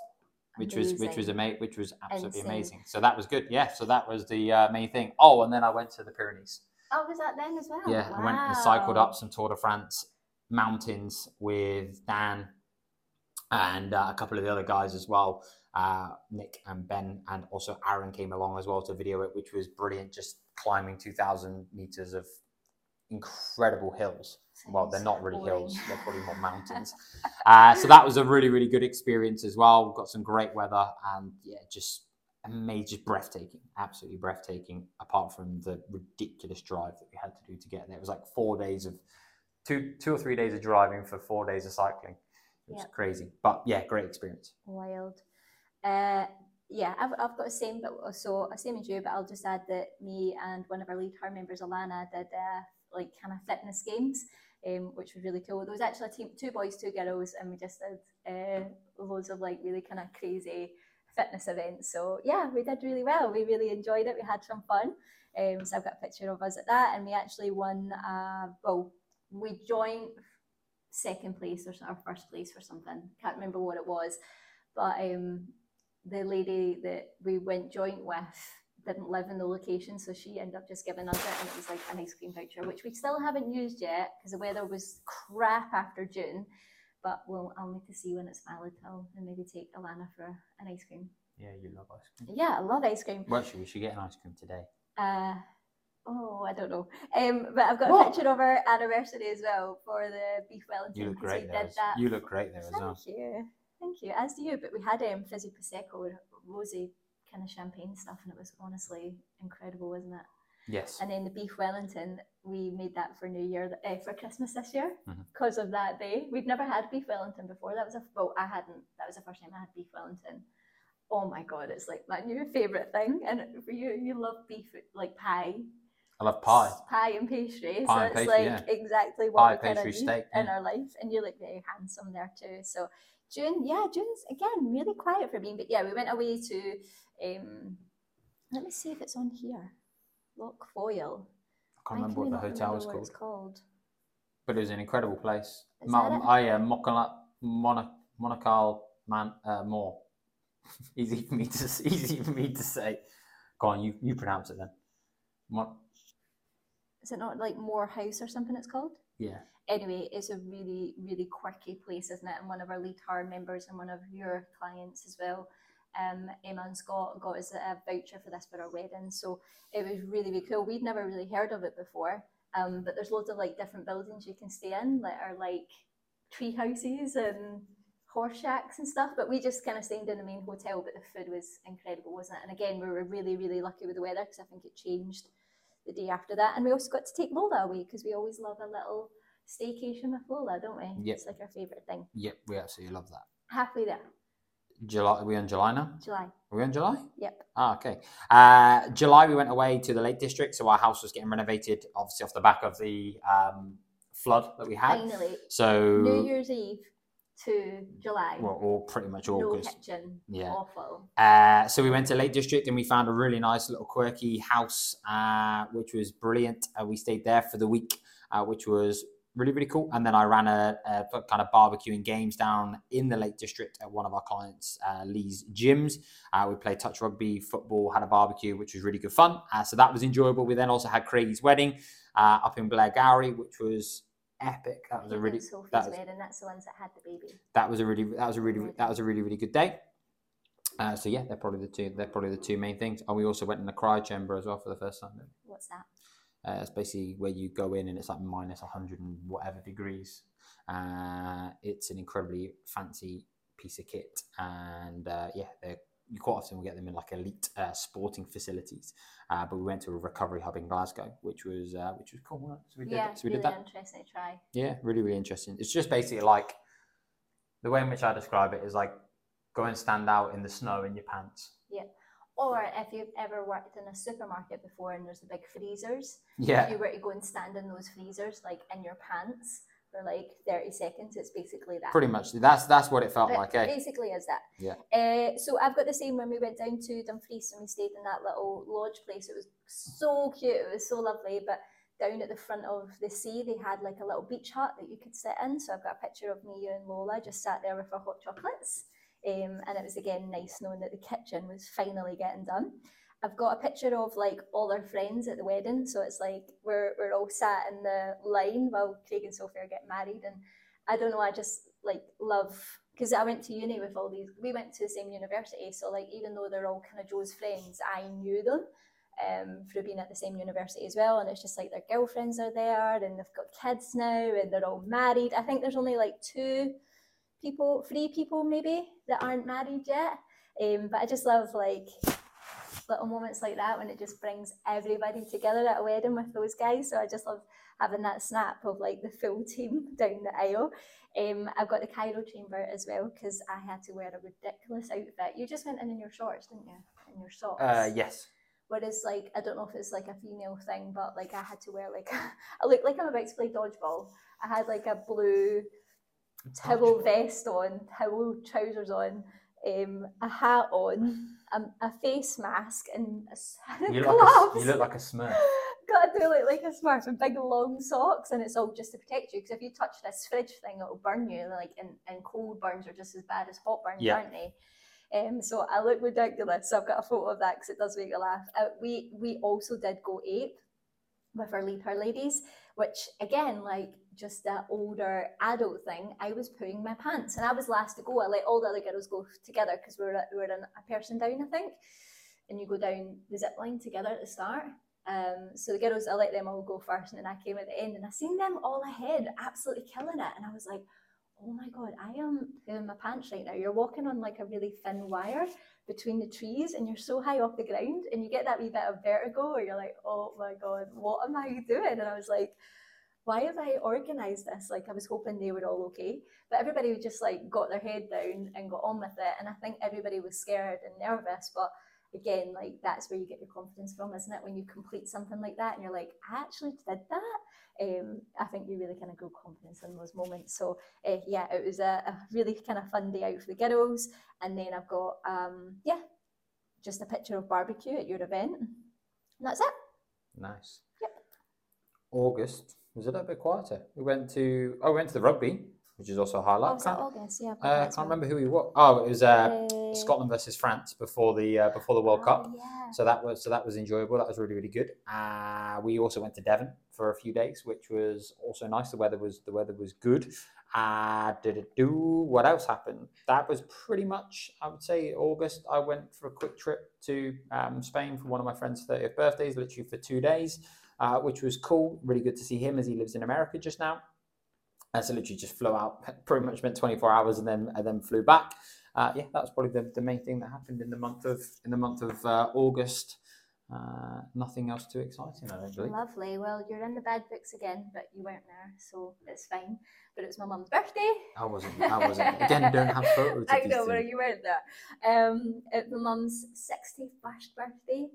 which was which was Amazing. ama- which was absolutely Insane. amazing. So that was good. Yeah. So that was the uh, main thing. Oh, and then I went to the Pyrenees. Oh, was that then as well? Yeah, I went and cycled up some Tour de France mountains with Dan and uh, a couple of the other guys as well. Uh, Nick and Ben, and also Aaron came along as well to video it, which was brilliant. Just climbing 2,000 meters of incredible hills. Well, they're not really boring. hills; they're *laughs* probably more mountains. uh, so that was a really, really good experience as well. Got some great weather, and yeah, just amazing, just breathtaking, absolutely breathtaking. Apart from the ridiculous drive that we had to do to get there, it was like four days of two, two or three days of driving for four days of cycling. It was Yep. crazy, but yeah, great experience. Wild. Uh, yeah, I've, I've got the same, but so same as you. But I'll just add that me and one of our lead her members, Alana, did uh, like kind of fitness games, um, which was really cool. There was actually a team, two boys, two girls, and we just did uh, loads of like really kind of crazy fitness events. So yeah, we did really well. We really enjoyed it. We had some fun. Um, so I've got a picture of us at that, and we actually won. Uh, well, we joined second place or, or first place or something. Can't remember what it was, but um, the lady that we went joint with didn't live in the location, so she ended up just giving us it, and it was like an ice cream voucher, which we still haven't used yet because the weather was crap after June. But we'll, I'll need to see when it's valid till and maybe take Alana for an ice cream. Yeah, you love ice cream. Yeah, I love ice cream. Well, actually, we should get an ice cream today. Uh, oh, I don't know. Um, but I've got a What? picture of our anniversary as well for the beef Wellington. You look 'cause great we there. as- that You look great there as well. Thank you. Thank you. As do you. But we had um, fizzy prosecco, rosy kind of champagne stuff, and it was honestly incredible, wasn't it? Yes. And then the beef Wellington, we made that for New Year, uh, for Christmas this year, Mhm. because of that day. We'd never had beef Wellington before. That was a well, I hadn't. That was the first time I had beef Wellington. Oh my god, it's like my new favorite thing. And for you, you love beef like pie, I love pie. pie and pastry. Pie so and it's pastry, like yeah. exactly Pie, what we kind of need steak, in yeah. our life. And you look very handsome there too. So June, yeah, June's again really quiet for me. But yeah, we went away to um let me see if it's on here. Loch Voil. I can't remember what the hotel was called, called. but it was an incredible place. Is Ma-? I uh, Monocal man uh, more. *laughs* easy for me to *laughs* easy for me to say. Go on, you you pronounce it then. Mon- Is it not like Moore House or something it's called? yeah. anyway, it's a really, really quirky place, isn't it? And one of our lead tower members and one of your clients as well, um, Emma and Scott, got us a voucher for this for our wedding. So it was really, really cool. We'd never really heard of it before. Um, but there's loads of like different buildings you can stay in that are like tree houses and horse shacks and stuff. But we just kind of stayed in the main hotel, but the food was incredible, wasn't it? And again, we were really, really lucky with the weather because I think it changed the day after that. And we also got to take Lola away because we always love a little staycation with Lola, don't we? Yep. It's like our favourite thing. Yep, we absolutely love that. Halfway there, July, are we on July now? July. Are we on July? Yep. Ah, okay. Uh, July, we went away to the Lake District, so our house was getting renovated, obviously off the back of the um, flood that we had. Finally, So, New Year's Eve to July. well, or pretty much no August. kitchen. Yeah. Awful. Uh, so we went to Lake District and we found a really nice little quirky house, uh, which was brilliant. Uh, we stayed there for the week, uh, which was really really cool. And then I ran a, a kind of barbecuing games down in the Lake District at one of our clients, uh, Lee's gyms. Uh, we played touch rugby, football, had a barbecue, which was really good fun. Uh, so that was enjoyable. We then also had Craigie's wedding uh, up in Blairgowrie, which was epic. That was a really and that was- wedding. That's the ones that had the baby. that was a really that was a really that was a really really good day. Uh, so yeah, they're probably the two. They're probably the two main things. And we also went in the cryo chamber as well for the first time. What's that? Uh, it's basically where you go in and it's like minus 100 and whatever degrees. Uh, it's an incredibly fancy piece of kit, and uh, yeah, they're, you quite often will get them in like elite uh, sporting facilities. Uh, but we went to a recovery hub in Glasgow, which was uh, which was cool. So we did, yeah, so we really did that. interesting try. Yeah, really, really interesting. It's just basically like the way in which I describe it is like go and stand out in the snow in your pants. Yeah. Or if you've ever worked in a supermarket before and there's the big freezers, if Yeah, you were to go and stand in those freezers, like in your pants for like 30 seconds, it's basically that. pretty much. That's that's what it felt It like. Eh? basically is that. Yeah. Uh, so I've got the same when we went down to Dumfries and we stayed in that little lodge place. It was so cute. It was so lovely. But down at the front of the sea, they had like a little beach hut that you could sit in. So I've got a picture of me, you, and Lola just sat there with our hot chocolates. Um, and it was again nice knowing that the kitchen was finally getting done. I've got a picture of like all our friends at the wedding. So it's like we're, we're all sat in the line while Craig and Sophie are getting married. And I don't know, I just like love because I went to uni with all these. We went to the same university, so like even though they're all kind of Joe's friends, I knew them. um, through being at the same university as well. And it's just like their girlfriends are there and they've got kids now and they're all married. I think there's only like two people, three people maybe that aren't married yet. Um, but I just love like little moments like that when it just brings everybody together at a wedding with those guys. So I just love having that snap of like the full *laughs* team down the aisle. Um, I've got the cryo chamber as well because I had to wear a ridiculous outfit. You just went in in your shorts, didn't you? In your socks. Uh, yes. Whereas, like, I don't know if it's like a female thing, but like, I had to wear like, *laughs* I look like I'm about to play dodgeball. I had like a blue towel vest on, towel trousers on, um, a hat on, um, a face mask, and a s- *laughs* You gloves. look, like a, you look like a smurf. *laughs* Got to do it like a smurf and big long socks, and it's all just to protect you. Because if you touch this fridge thing, it'll burn you. Like, and, and cold burns are just as bad as hot burns, Yeah. aren't they? Um, so I look ridiculous. So I've got a photo of that because it does make you laugh. Uh, we we also did go ape with our lead her ladies, which again, like just that older adult thing. I was putting my pants, and I was last to go. I let all the other girls go together because we were we were in a person down, I think, and you go down the zip line together at the start. Um, so the girls, I let them all go first, and then I came at the end, and I seen them all ahead, absolutely killing it, and I was like, "Oh my god, I am in my pants right now." You're walking on like a really thin wire between the trees, and you're so high off the ground, and you get that wee bit of vertigo, where you're like, "Oh my god, what am I doing?" And I was like, "Why have I organised this?" Like I was hoping they were all okay, but everybody just like got their head down and got on with it, and I think everybody was scared and nervous, but again, like that's where you get your confidence from, isn't it? When you complete something like that and you're like, I actually did that. Um, I think you really kind of grow confidence in those moments. So uh, yeah, it was a, a really kind of fun day out for the girls. And then I've got um, yeah, just a picture of barbecue at your event. And that's it. Nice. Yep. August was it a little bit quieter. We went to oh, we went to the rugby, which is also a highlight. Oh, was that can't, August? Yeah. Got uh, can't remember who we were. Oh, it was uh, Scotland versus France before the uh, before the World oh, Cup. Yeah. So that was so that was enjoyable. That was really really good. Uh, we also went to Devon for a few days, which was also nice. The weather was the weather was good. Uh, did it do? What else happened? That was pretty much I would say August. I went for a quick trip to um, Spain for one of my friend's 30th birthdays, literally for two days, uh, which was cool. Really good to see him as he lives in America just now. Uh, so literally just flew out, *laughs* pretty much spent 24 hours and then and then flew back. Uh, yeah, that was probably the, the main thing that happened in the month of in the month of uh, August. Uh, nothing else too exciting, I don't believe. Lovely. Well, you're in the bad books again, but you weren't there, so it's fine. But it was my mum's birthday. I wasn't. I wasn't. Again, don't have photos. *laughs* I know, but you weren't there. Um, it's my mum's 61st birthday.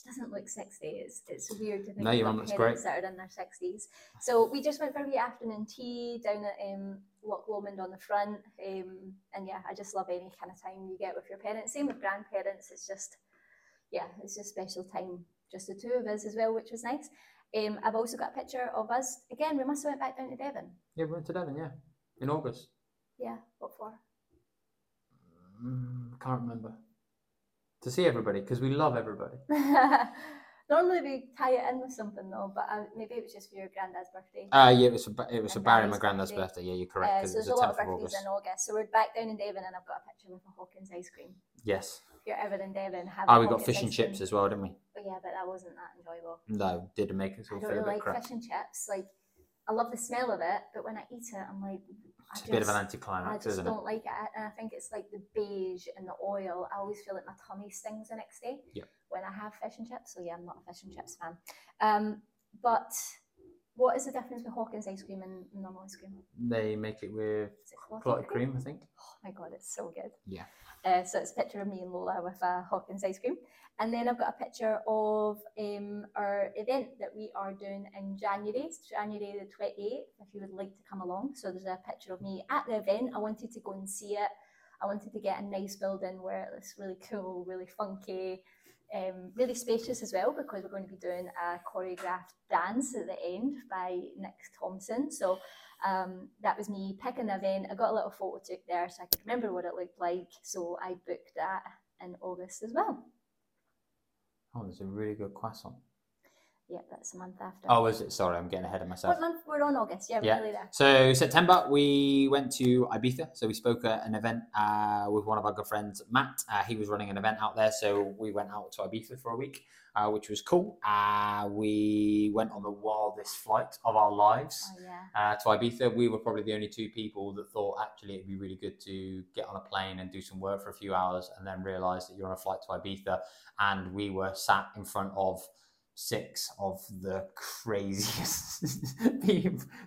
She doesn't look 60. It's, it's weird to think No, your mum looks parents that are in their 60s. So we just went for a wee afternoon tea down at um, Loch Lomond on the front. Um, and yeah, I just love any kind of time you get with your parents. Same with grandparents. It's just, yeah, it's just special time. Just the two of us as well, which was nice. Um, I've also got a picture of us. Again, we must have went back down to Devon. Yeah, we went to Devon. Yeah, in August. Yeah, what for? Mm, can't remember. To see everybody because we love everybody. *laughs* Normally we tie it in with something though, but uh, maybe it was just for your granddad's birthday. Uh yeah, it was for, Ba- it was for Barry, my granddad's birthday. birthday. Yeah, you're correct. Uh, so there's a lot of 10th of birthdays in August. So we're back down in Devon, and I've got a picture with a Hockings ice cream. Yes. If you're ever in Devon, have. Oh, a we got fish and chips as well, didn't we? Yeah, but that wasn't that enjoyable. No, didn't make us I all don't feel a really like crap. fish and chips. Like, I love the smell of it, but when I eat it, I'm like, I It's a bit of an I anticlimax, just isn't it? don't like it, and I think it's like the beige and the oil. I always feel like my tummy stings the next day Yep. when I have fish and chips. So yeah, I'm not a fish and chips fan. Um, but what is the difference with Hockings ice cream and normal ice cream? They make it with it clotted clotted cream, I think. Oh my god, it's so good. Yeah. Uh, so it's a picture of me and Lola with uh, Hockings ice cream. And then I've got a picture of um, our event that we are doing in January, it's January the 28th, if you would like to come along. So there's a picture of me at the event. I wanted to go and see it. I wanted to get a nice building where it's really cool, really funky, um, really spacious as well, because we're going to be doing a choreographed dance at the end by Nick Thompson. So um, that was me picking the event. I got a little photo took there so I could remember what it looked like. So I booked that in August as well. Oh, there's a really good croissant. Yeah, that's a month after. Oh, is it? Sorry, I'm getting ahead of myself. what month? We're on August. Yeah, we're Yeah. nearly there. So September, we went to Ibiza. So we spoke at an event uh, with one of our good friends, Matt. Uh, he was running an event out there, so we went out to Ibiza for a week, uh, which was cool. Uh, we went on the wildest flight of our lives Oh yeah. uh, to Ibiza. We were probably the only two people that thought actually it'd be really good to get on a plane and do some work for a few hours, and then realise that you're on a flight to Ibiza, and we were sat in front of six of the craziest *laughs*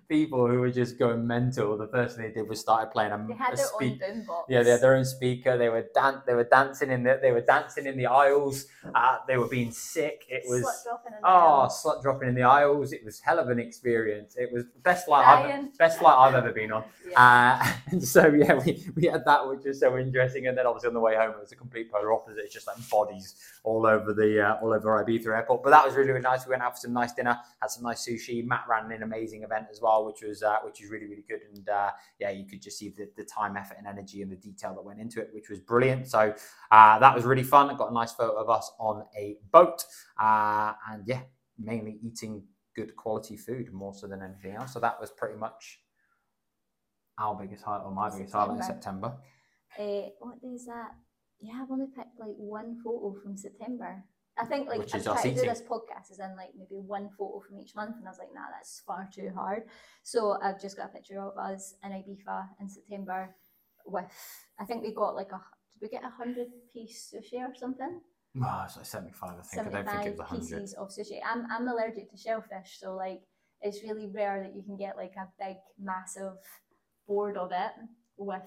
people who were just going mental. The first thing they did was started playing a, They had a their own boombox. yeah, they had their own speaker. They were dan- They were dancing in the. They were dancing in the aisles. Uh, they were being sick. It was Slut dropping in the oh, slut dropping in the aisles. It was hell of an experience. It was best flight I've best flight I've ever been on. *laughs* Yeah. Uh, *laughs* and so yeah, we, we had that, which was so interesting. And then obviously on the way home, it was a complete polar opposite. It's just like bodies all over the uh, all over Ibiza airport. But that was really really nice. We went out for some nice dinner, had some nice sushi. Matt ran an amazing event as well, which was uh, which was really really good. And uh, yeah, you could just see the, the time, effort, and energy and the detail that went into it, which was brilliant. So uh, that was really fun. I got a nice photo of us on a boat, uh, and yeah, mainly eating good quality food more so than anything else. So that was pretty much our biggest highlight, or my biggest highlight in September. Uh, what is that? Yeah, I've only picked like one photo from September. I think like Which I'm is us to do eating. this podcast is in like maybe one photo from each month, and I was like, nah, that's far too hard. So I've just got a picture of us in Ibiza in September with I think we got like a did we get a hundred piece sushi or something? Oh, it's like 75, I think. I don't think it was 100. pieces of sushi. I'm I'm allergic to shellfish, so like it's really rare that you can get like a big massive board of it without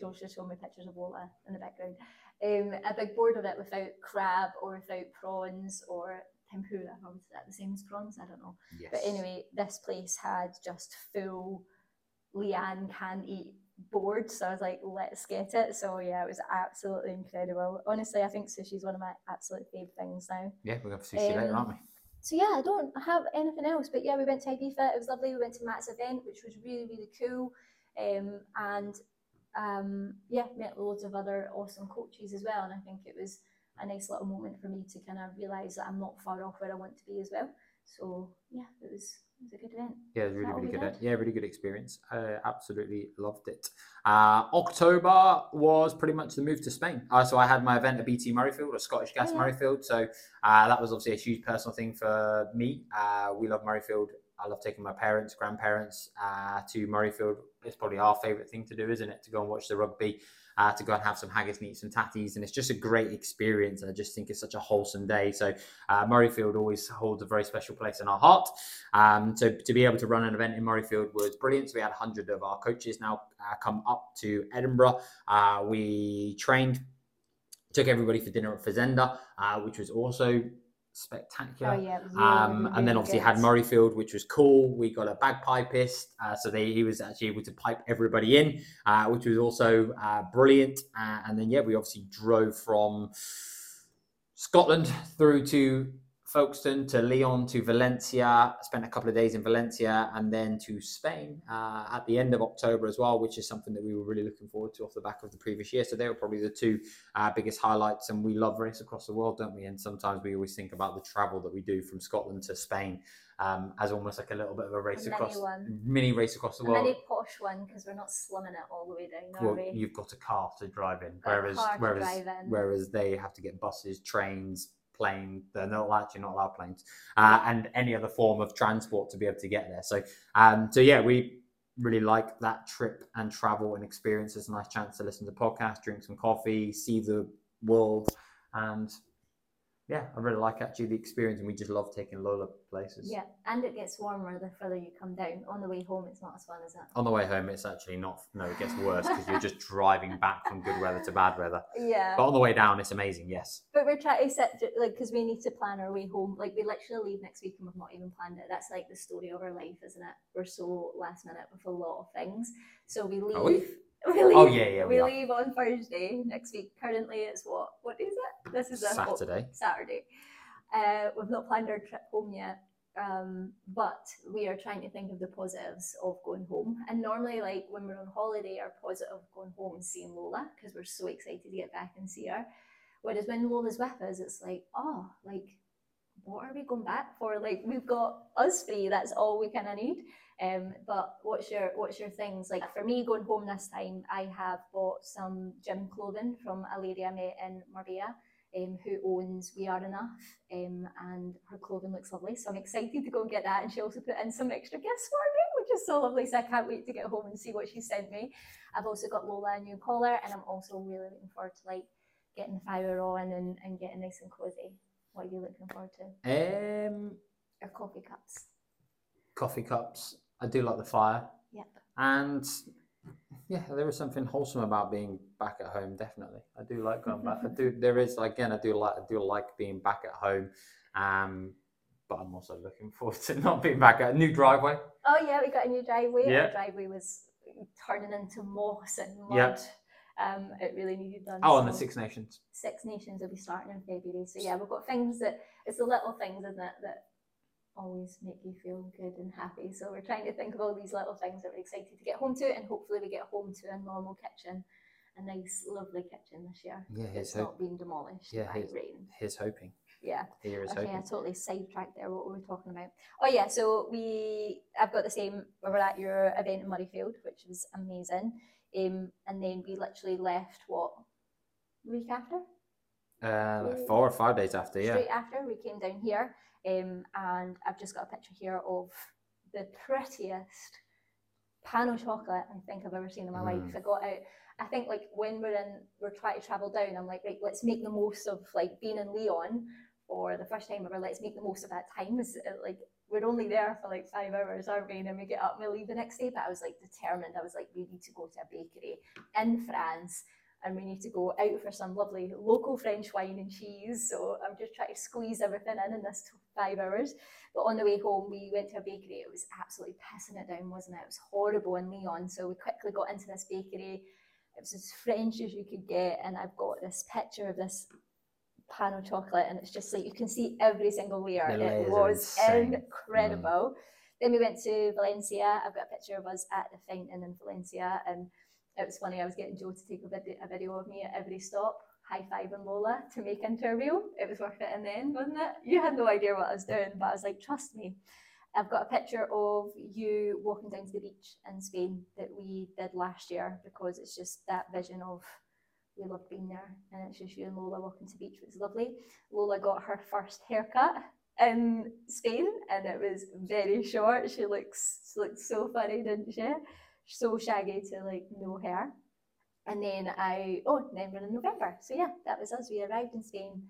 Josh just showing me pictures of Lola in the background. Um, a big board of it without crab or without prawns or tempura. Or is that the same as prawns? I don't know. Yes. But anyway, this place had just full Leanne can eat board. So I was like, let's get it. So yeah, it was absolutely incredible. Honestly, I think sushi's one of my absolute favourite things now. Yeah, we're going for sushi later, Um, aren't we? So yeah, I don't have anything else. But yeah, we went to Ibiza. It was lovely. We went to Matt's event, which was really, really cool. Um, and um, yeah, met loads of other awesome coaches as well. And I think it was a nice little moment for me to kind of realise that I'm not far off where I want to be as well. So yeah, it was it was a good event. Yeah, it was really, really good. did? Yeah, really good experience. I absolutely loved it. Uh, October was pretty much the move to Spain. Uh, so I had my event at BT Murrayfield, or Scottish Gas Oh, yeah. Murrayfield. So uh, that was obviously a huge personal thing for me. Uh, we love Murrayfield. I love taking my parents, grandparents uh, to Murrayfield. It's probably our favourite thing to do, isn't it? To go and watch the rugby, uh, to go and have some haggis and eat some tatties. And it's just a great experience. I just think it's such a wholesome day. So uh, Murrayfield always holds a very special place in our heart. Um, so to be able to run an event in Murrayfield was brilliant. So we had 100 of our coaches now uh, come up to Edinburgh. Uh, we trained, took everybody for dinner at Fazenda, uh, which was also spectacular. Oh yeah, really, Um, and then obviously good. had Murrayfield, which was cool. We got a bagpipist, uh, so they, he was actually able to pipe everybody in, uh, which was also uh, brilliant. Uh, and then yeah, we obviously drove from Scotland through to Folkestone to Lyon to Valencia. Spent a couple of days in Valencia and then to Spain uh, at the end of October as well, which is something that we were really looking forward to off the back of the previous year. So they were probably the two uh, biggest highlights. And we love race across the world, don't we? And sometimes we always think about the travel that we do from Scotland to Spain um, as almost like a little bit of a race mini across one. mini race across the a world. mini posh one because we're not slumming it all the way down Well, Norway. you've got a car to drive in, Got whereas whereas drive in. whereas they have to get buses, trains, plane. They're not actually not allowed planes, uh, and any other form of transport to be able to get there. So, um, so yeah, we really like that trip and travel and experience. It's a nice chance to listen to podcasts, drink some coffee, see the world, and yeah, I really like actually the experience, and we just love taking Lola places. Yeah, and it gets warmer the further you come down. On the way home, it's not as fun, is it? On the way home, it's actually not. No, it gets worse because you're just driving back from good weather to bad weather. Yeah. But on the way down, it's amazing. Yes. But we're trying to set like because we need to plan our way home. Like we literally leave next week and we've not even planned it. That's like the story of our life, isn't it? We're so last minute with a lot of things. So we leave. Are we? *laughs* we leave. Oh, yeah, yeah, we We, leave on Thursday next week. Currently, it's what? What is it? This is a Saturday. Saturday. Uh, we've not planned our trip home yet, um, but we are trying to think of the positives of going home. And normally, like when we're on holiday, our positive of going home is seeing Lola because we're so excited to get back and see her. Whereas when Lola's with us, it's like, oh, like what are we going back for? Like we've got us three, that's all we kind of need. Um, but what's your what's your things like for me going home this time? I have bought some gym clothing from a lady I met in Marbella, um, who owns We Are Enough, um, and her clothing looks lovely. So I'm excited to go and get that. And she also put in some extra gifts for me, which is so lovely. So I can't wait to get home and see what she sent me. I've also got Lola a new collar, and I'm also really looking forward to like getting the fire on and, and getting nice and cozy. What are you looking forward to? Um, Or coffee cups. coffee cups. I do like the fire. Yep. And yeah, there is something wholesome about being back at home. Definitely, I do like going back. I do. There is again. I do like. I do like being back at home. Um, but I'm also looking *laughs* forward to not being back at a new driveway. Oh yeah, we got a new driveway. Yeah. Our driveway was turning into moss and mud. Yeah. Um, it really needed done. Oh, and the Six Nations. Six Nations will be starting in February. So yeah, we've got things that it's the little things, isn't it, that always make you feel good and happy. So we're trying to think of all these little things that we're excited to get home to, and hopefully we get home to a normal kitchen, a nice, lovely kitchen this year. Yeah, here's It's hope. not being demolished Yeah, by here's- rain. Here's hoping. Yeah. Here is Okay, I hoping. totally sidetracked there. What were we talking about? Oh yeah, so we I've got the same. We were at your event in Murrayfield, which was amazing. Um, and then we literally left what week after, Uh, like four or five days after. Yeah. straight after we came down here. Um, and I've just got a picture here of the prettiest pano chocolate I think I've ever seen in my life. Mm. I got out. I think like when we're in, we're trying to travel down. I'm like, right, let's make the most of like being in Lyon for the first time ever. Let's make the most of that time. Uh, like we're only there for like five hours, aren't we? And then we get up and we leave the next day. But I was like determined. I was like, we need to go to a bakery in France. And we need to go out for some lovely local French wine and cheese. So I'm just trying to squeeze everything in in this five hours. But on the way home, we went to a bakery. It was absolutely pissing it down, wasn't it? It was horrible in Lyon. So we quickly got into this bakery. It was as French as you could get. And I've got this picture of this pan of chocolate. And it's just like you can see every single layer. It was incredible. Then we went to Valencia. I've got a picture of us at the fountain in Valencia. And it was funny. I was getting Joe to take a video, a video of me at every stop, high five and Lola to make reel. It was worth it in the end, wasn't it? You had no idea what I was doing, but I was like, trust me. I've got a picture of you walking down to the beach in Spain that we did last year because it's just that vision of we love being there and it's just you and Lola walking to the beach, which is lovely. Lola got her first haircut in Spain and it was very short. She looks she looks so funny, didn't she? So shaggy to like no hair. And then I oh then we're in November. So yeah, that was us. We arrived in Spain.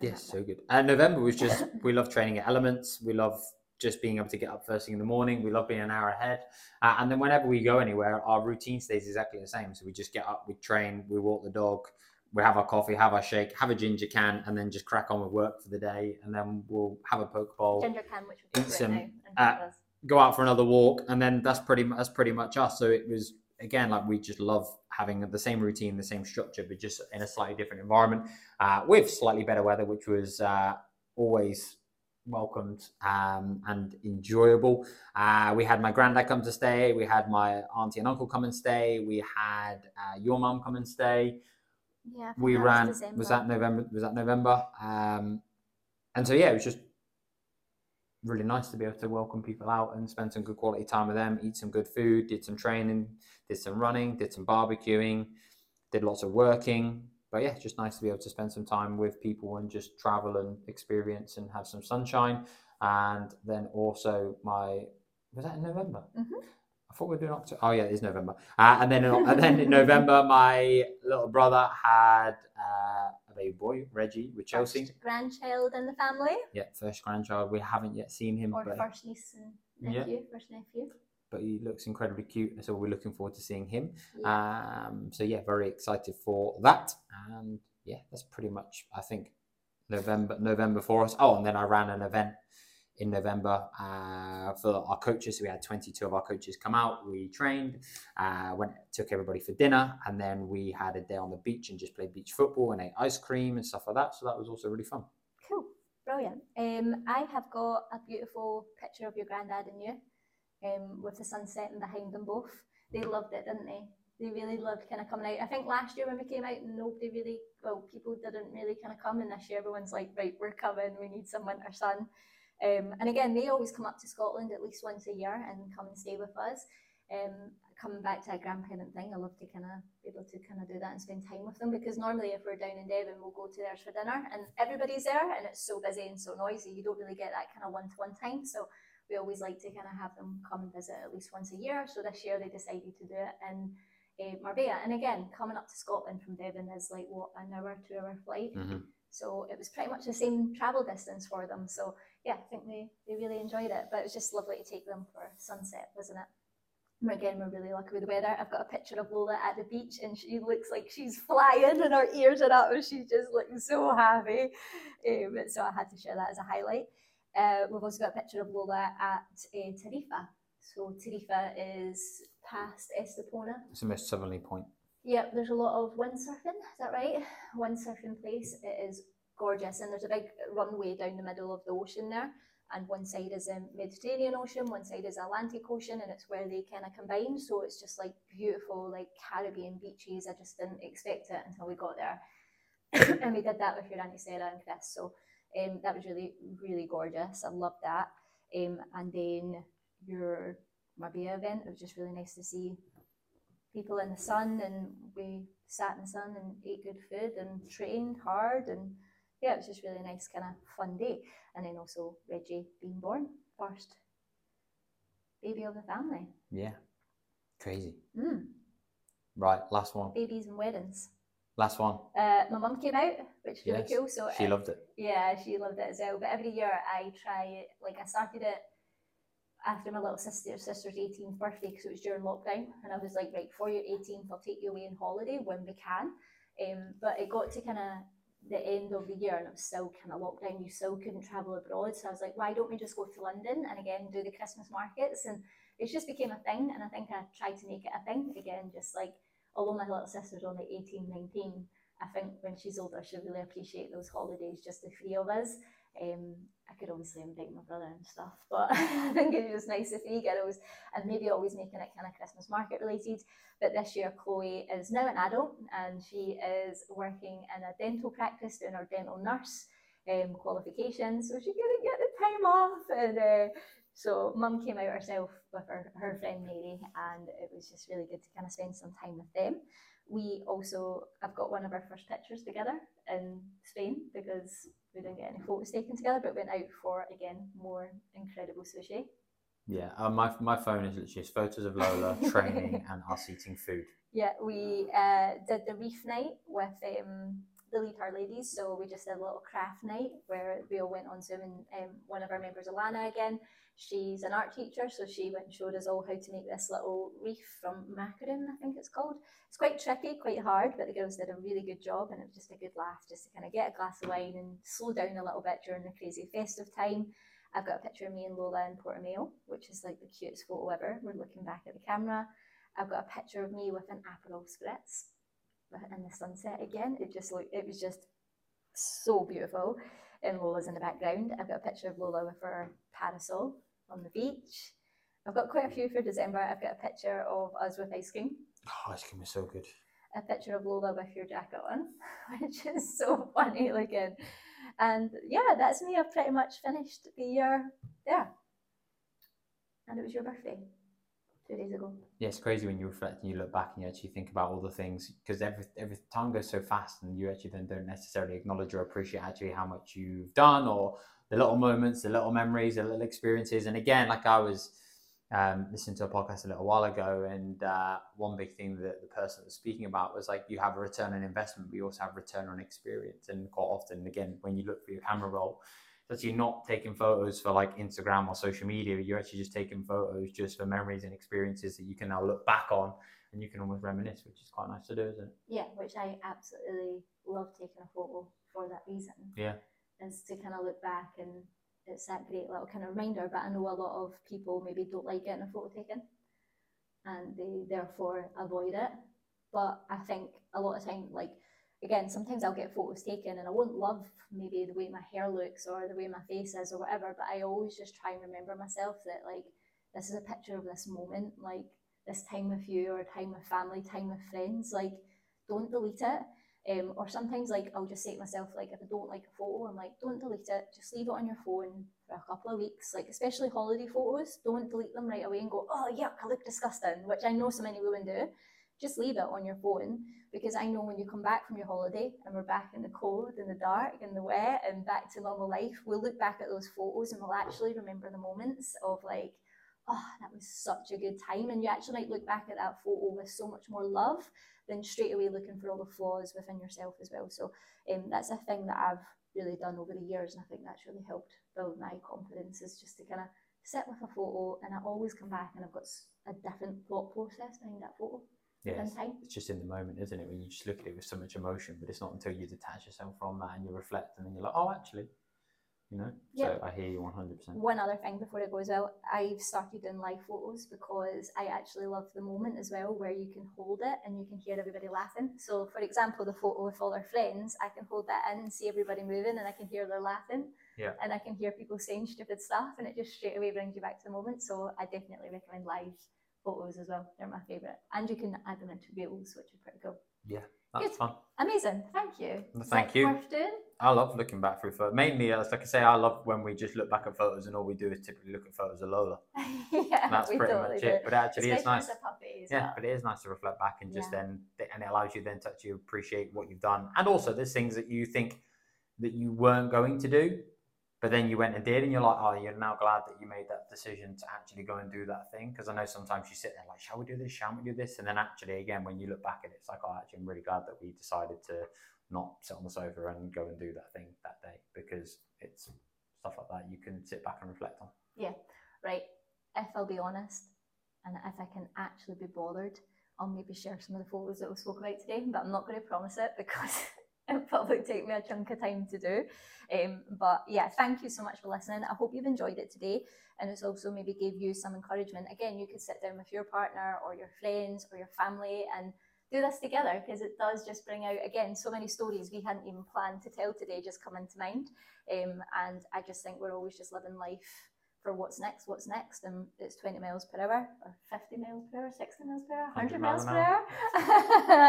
Yes, so good. And November was just we love training at Elements. We love just being able to get up first thing in the morning. We love being an hour ahead. Uh, and then whenever we go anywhere, our routine stays exactly the same. So we just get up, we train, we walk the dog, we have our coffee, have our shake, have a ginger can, and then just crack on with work for the day. And then we'll have a poke bowl, Ginger can, which we're Eat some, uh, of us. go out for another walk, and then that's pretty that's pretty much us. So it was again like we just love having the same routine, the same structure, but just in a slightly different environment uh, with slightly better weather, which was uh, always welcomed um, and enjoyable. Uh, we had my granddad come to stay. We had my auntie and uncle come and stay. We had uh, your mum come and stay Yeah, we ran was, was, that november was that november um and so yeah it was just really nice to be able to welcome people out and spend some good quality time with them eat some good food did some training did some running did some barbecuing did lots of working but yeah just nice to be able to spend some time with people and just travel and experience and have some sunshine and then also my was that in november Mhm. I thought we were doing October. Oh yeah, it is November. Uh, and then in, and then in November, *laughs* my little brother had uh, a baby boy, Reggie, with Chelsea. First grandchild in the family, Yeah, first grandchild. We haven't yet seen him, or but, first niece and Yeah. nephew, first nephew. But he looks incredibly cute. So we're looking forward to seeing him. Yeah. Um, so yeah, very excited for that. And yeah, that's pretty much I think November November for us. Oh, and then I ran an event in November uh, for our coaches. So we had 22 of our coaches come out. We trained, uh, went took everybody for dinner, and then we had a day on the beach and just played beach football and ate ice cream and stuff like that. So that was also really fun. Cool, brilliant. Um, I have got a beautiful picture of your granddad and you, um, with the sun setting behind them both. They loved it, didn't they? they really loved kind of coming out. I think last year when we came out, nobody really, well, people didn't really kind of come, and this year everyone's like, right, we're coming, we need some winter sun. Um, and again, they always come up to Scotland at least once a year and come and stay with us. Um, coming back to a grandparent thing, I love to kind of be able to kind of do that and spend time with them because normally if we're down in Devon, we'll go to theirs for dinner and everybody's there and it's so busy and so noisy, you don't really get that kind of one to one time. So we always like to kind of have them come and visit at least once a year. So this year they decided to do it in uh, Marbella. And again, coming up to Scotland from Devon is like what an hour, two hour flight. Mhm. So it was pretty much the same travel distance for them. So yeah, I think they, they really enjoyed it. But it was just lovely to take them for sunset, wasn't it? And again, we're really lucky with the weather. I've got a picture of Lola at the beach and she looks like she's flying and her ears are up and she's just looking so happy. Um, so I had to share that as a highlight. Uh, we've also got a picture of Lola at uh, Tarifa. So Tarifa is past Estepona. It's the most southerly point. Yep, there's a lot of windsurfing, is that right? Windsurfing place. It is gorgeous, and there's a big runway down the middle of the ocean there. And one side is a Mediterranean Ocean, one side is Atlantic Ocean, and it's where they kind of combine. So it's just like beautiful, like Caribbean beaches. I just didn't expect it until we got there. *coughs* and we did that with your Auntie Sarah and Chris. So um, that was really, really gorgeous. I loved that. Um, and then your Marbella event, it was just really nice to see people in the sun and we sat in the sun and ate good food and trained hard and yeah, it was just really nice kind of fun day. And then also Reggie being born, first baby of the family. Yeah. Crazy. Mm, Right, last one. babies and weddings. Last one. Uh, my mum came out, which is really Yes, cool. So She uh, loved it. Yeah, she loved it as well. But every year I try it. Like I started it after my little sister sister's 18th birthday because it was during lockdown, and I was like, right, for your 18th, I'll take you away on holiday when we can. Um, but it got to kind of the end of the year, and it was still kind of lockdown. You still couldn't travel abroad, so I was like, why don't we just go to London and again do the Christmas markets? And it just became a thing, and I think I tried to make it a thing again, just like although my little sister's only 18, 19, I think when she's older, she'll really appreciate those holidays, just the three of us. Um, I could obviously invite my brother and stuff, but *laughs* I think it's just nice the three girls and maybe always making it kind of Christmas market related. But this year, Chloe is now an adult and she is working in a dental practice doing her dental nurse um, qualification, so she couldn't get the time off. And uh, so mum came out herself with her, her friend Mary, and it was just really good to kind of spend some time with them. We also, I've got one of our first pictures together in Spain because we didn't get any photos taken together, but went out for again more incredible sushi. Yeah. Uh, my my phone is literally just photos of Lola *laughs* training and us eating food. Yeah, we uh, did the reef night with um, the our ladies. So we just did a little craft night where we all went on Zoom and um, one of our members, Alana, again, she's an art teacher, so she went and showed us all how to make this little reef from macramé, I think it's called. It's quite tricky, quite hard, but the girls did a really good job and it was just a good laugh just to kind of get a glass of wine and slow down a little bit during the crazy festive time. I've got a picture of me and Lola in Portimao, which is like the cutest photo ever. We're looking back at the camera. I've got a picture of me with an Aperol Spritz in the sunset again. It just looked, it was just so beautiful. And Lola's in the background. I've got a picture of Lola with her parasol on the beach. I've got quite a few for December. I've got a picture of us with ice cream, Oh, ice cream is so good. a picture of Lola with your jacket on, *laughs* which is so funny looking. And yeah, that's me. I've pretty much finished the year there. And it was your birthday two days ago. Yeah, it's crazy when you reflect and you look back and you actually think about all the things because every every time goes so fast and you actually then don't necessarily acknowledge or appreciate actually how much you've done or the little moments, the little memories, the little experiences. And again, like I was um, listening to a podcast a little while ago, and uh, one big thing that the person was speaking about was like you have a return on investment, but you also have return on experience. And quite often, again, when you look for your camera roll, it's actually not taking photos for like Instagram or social media. You're actually just taking photos just for memories and experiences that you can now look back on and you can almost reminisce, which is quite nice to do, isn't it? Yeah, which I absolutely love taking a photo for that reason. Yeah. Is to kind of look back and it's that great little kind of reminder. But I know a lot of people maybe don't like getting a photo taken and they therefore avoid it. But I think a lot of time, like again, sometimes I'll get photos taken and I won't love maybe the way my hair looks or the way my face is or whatever, but I always just try and remember myself that like this is a picture of this moment. Like this time with you or time with family, time with friends, like don't delete it. Um, or sometimes like I'll just say to myself, like if I don't like a photo, I'm like, don't delete it, just leave it on your phone for a couple of weeks. Like especially holiday photos, don't delete them right away and go, oh yuck, I look disgusting, which I know so many women do. Just leave it on your phone because I know when you come back from your holiday and we're back in the cold and the dark and the wet and back to normal life, we'll look back at those photos and we'll actually remember the moments of like, oh, that was such a good time. And you actually might look back at that photo with so much more love than straight away looking for all the flaws within yourself as well. So um, that's a thing that I've really done over the years, and I think that's really helped build my confidence. Is just to kind of sit with a photo, and I always come back and I've got a different thought process behind that photo. Yeah, it's, just in the moment, isn't it? When you just look at it with so much emotion, but it's not until you detach yourself from that and you reflect, and then you're like, oh, actually, you know yep. so i hear you 100% one other thing before it goes well i've started doing live photos because i actually love the moment as well where you can hold it and you can hear everybody laughing so for example the photo with all our friends i can hold that in and see everybody moving and i can hear their laughing yeah. and i can hear people saying stupid stuff and it just straight away brings you back to the moment so i definitely recommend live photos as well they're my favorite and you can add them into reels which is pretty cool yeah that's Good. fun amazing thank you thank you? I love looking back through photos. Mainly, as like I say, I love when we just look back at photos and all we do is typically look at photos of Lola. *laughs* yeah, and that's pretty totally much do. it. But actually, Especially it's nice. Puppies, yeah, but it is nice to reflect back and just yeah. then, and it allows you then to actually appreciate what you've done. And also, there's things that you think that you weren't going to do, but then you went and did, and you're like, oh, you're now glad that you made that decision to actually go and do that thing. Because I know sometimes you sit there like, shall we do this? Shall we do this? And then actually, again, when you look back at it, it's like, oh, actually, I'm really glad that we decided to not sit on the sofa and go and do that thing that day because it's stuff like that you can sit back and reflect on. Yeah, right. If I'll be honest, and if I can actually be bothered, I'll maybe share some of the photos that we spoke about today, but I'm not going to promise it because *laughs* it'll *laughs* probably take me a chunk of time to do. Um, but yeah, thank you so much for listening. I hope you've enjoyed it today and it's also maybe gave you some encouragement. Again, you could sit down with your partner or your friends or your family and do this together because it does just bring out again so many stories we hadn't even planned to tell today just come into mind um, and i just think we're always just living life for what's next what's next and it's 20 miles per hour or 50 miles per hour 60 miles per hour 100, 100 miles per hour,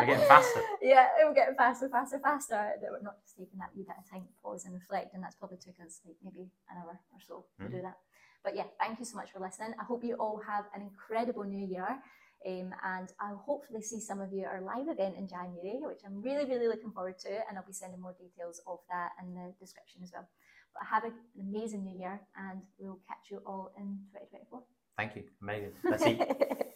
we're getting faster *laughs* yeah we're getting faster faster faster that we're not just taking that wee bit of time to pause and reflect and that's probably took us like maybe an hour or so mm. to do that but yeah thank you so much for listening i hope you all have an incredible new year um, and I'll hopefully see some of you at our live event in January, which I'm really, really looking forward to. And I'll be sending more details of that in the description as well. But have an amazing new year, and we'll catch you all in 2024. Thank you. Amazing. Let's see. *laughs*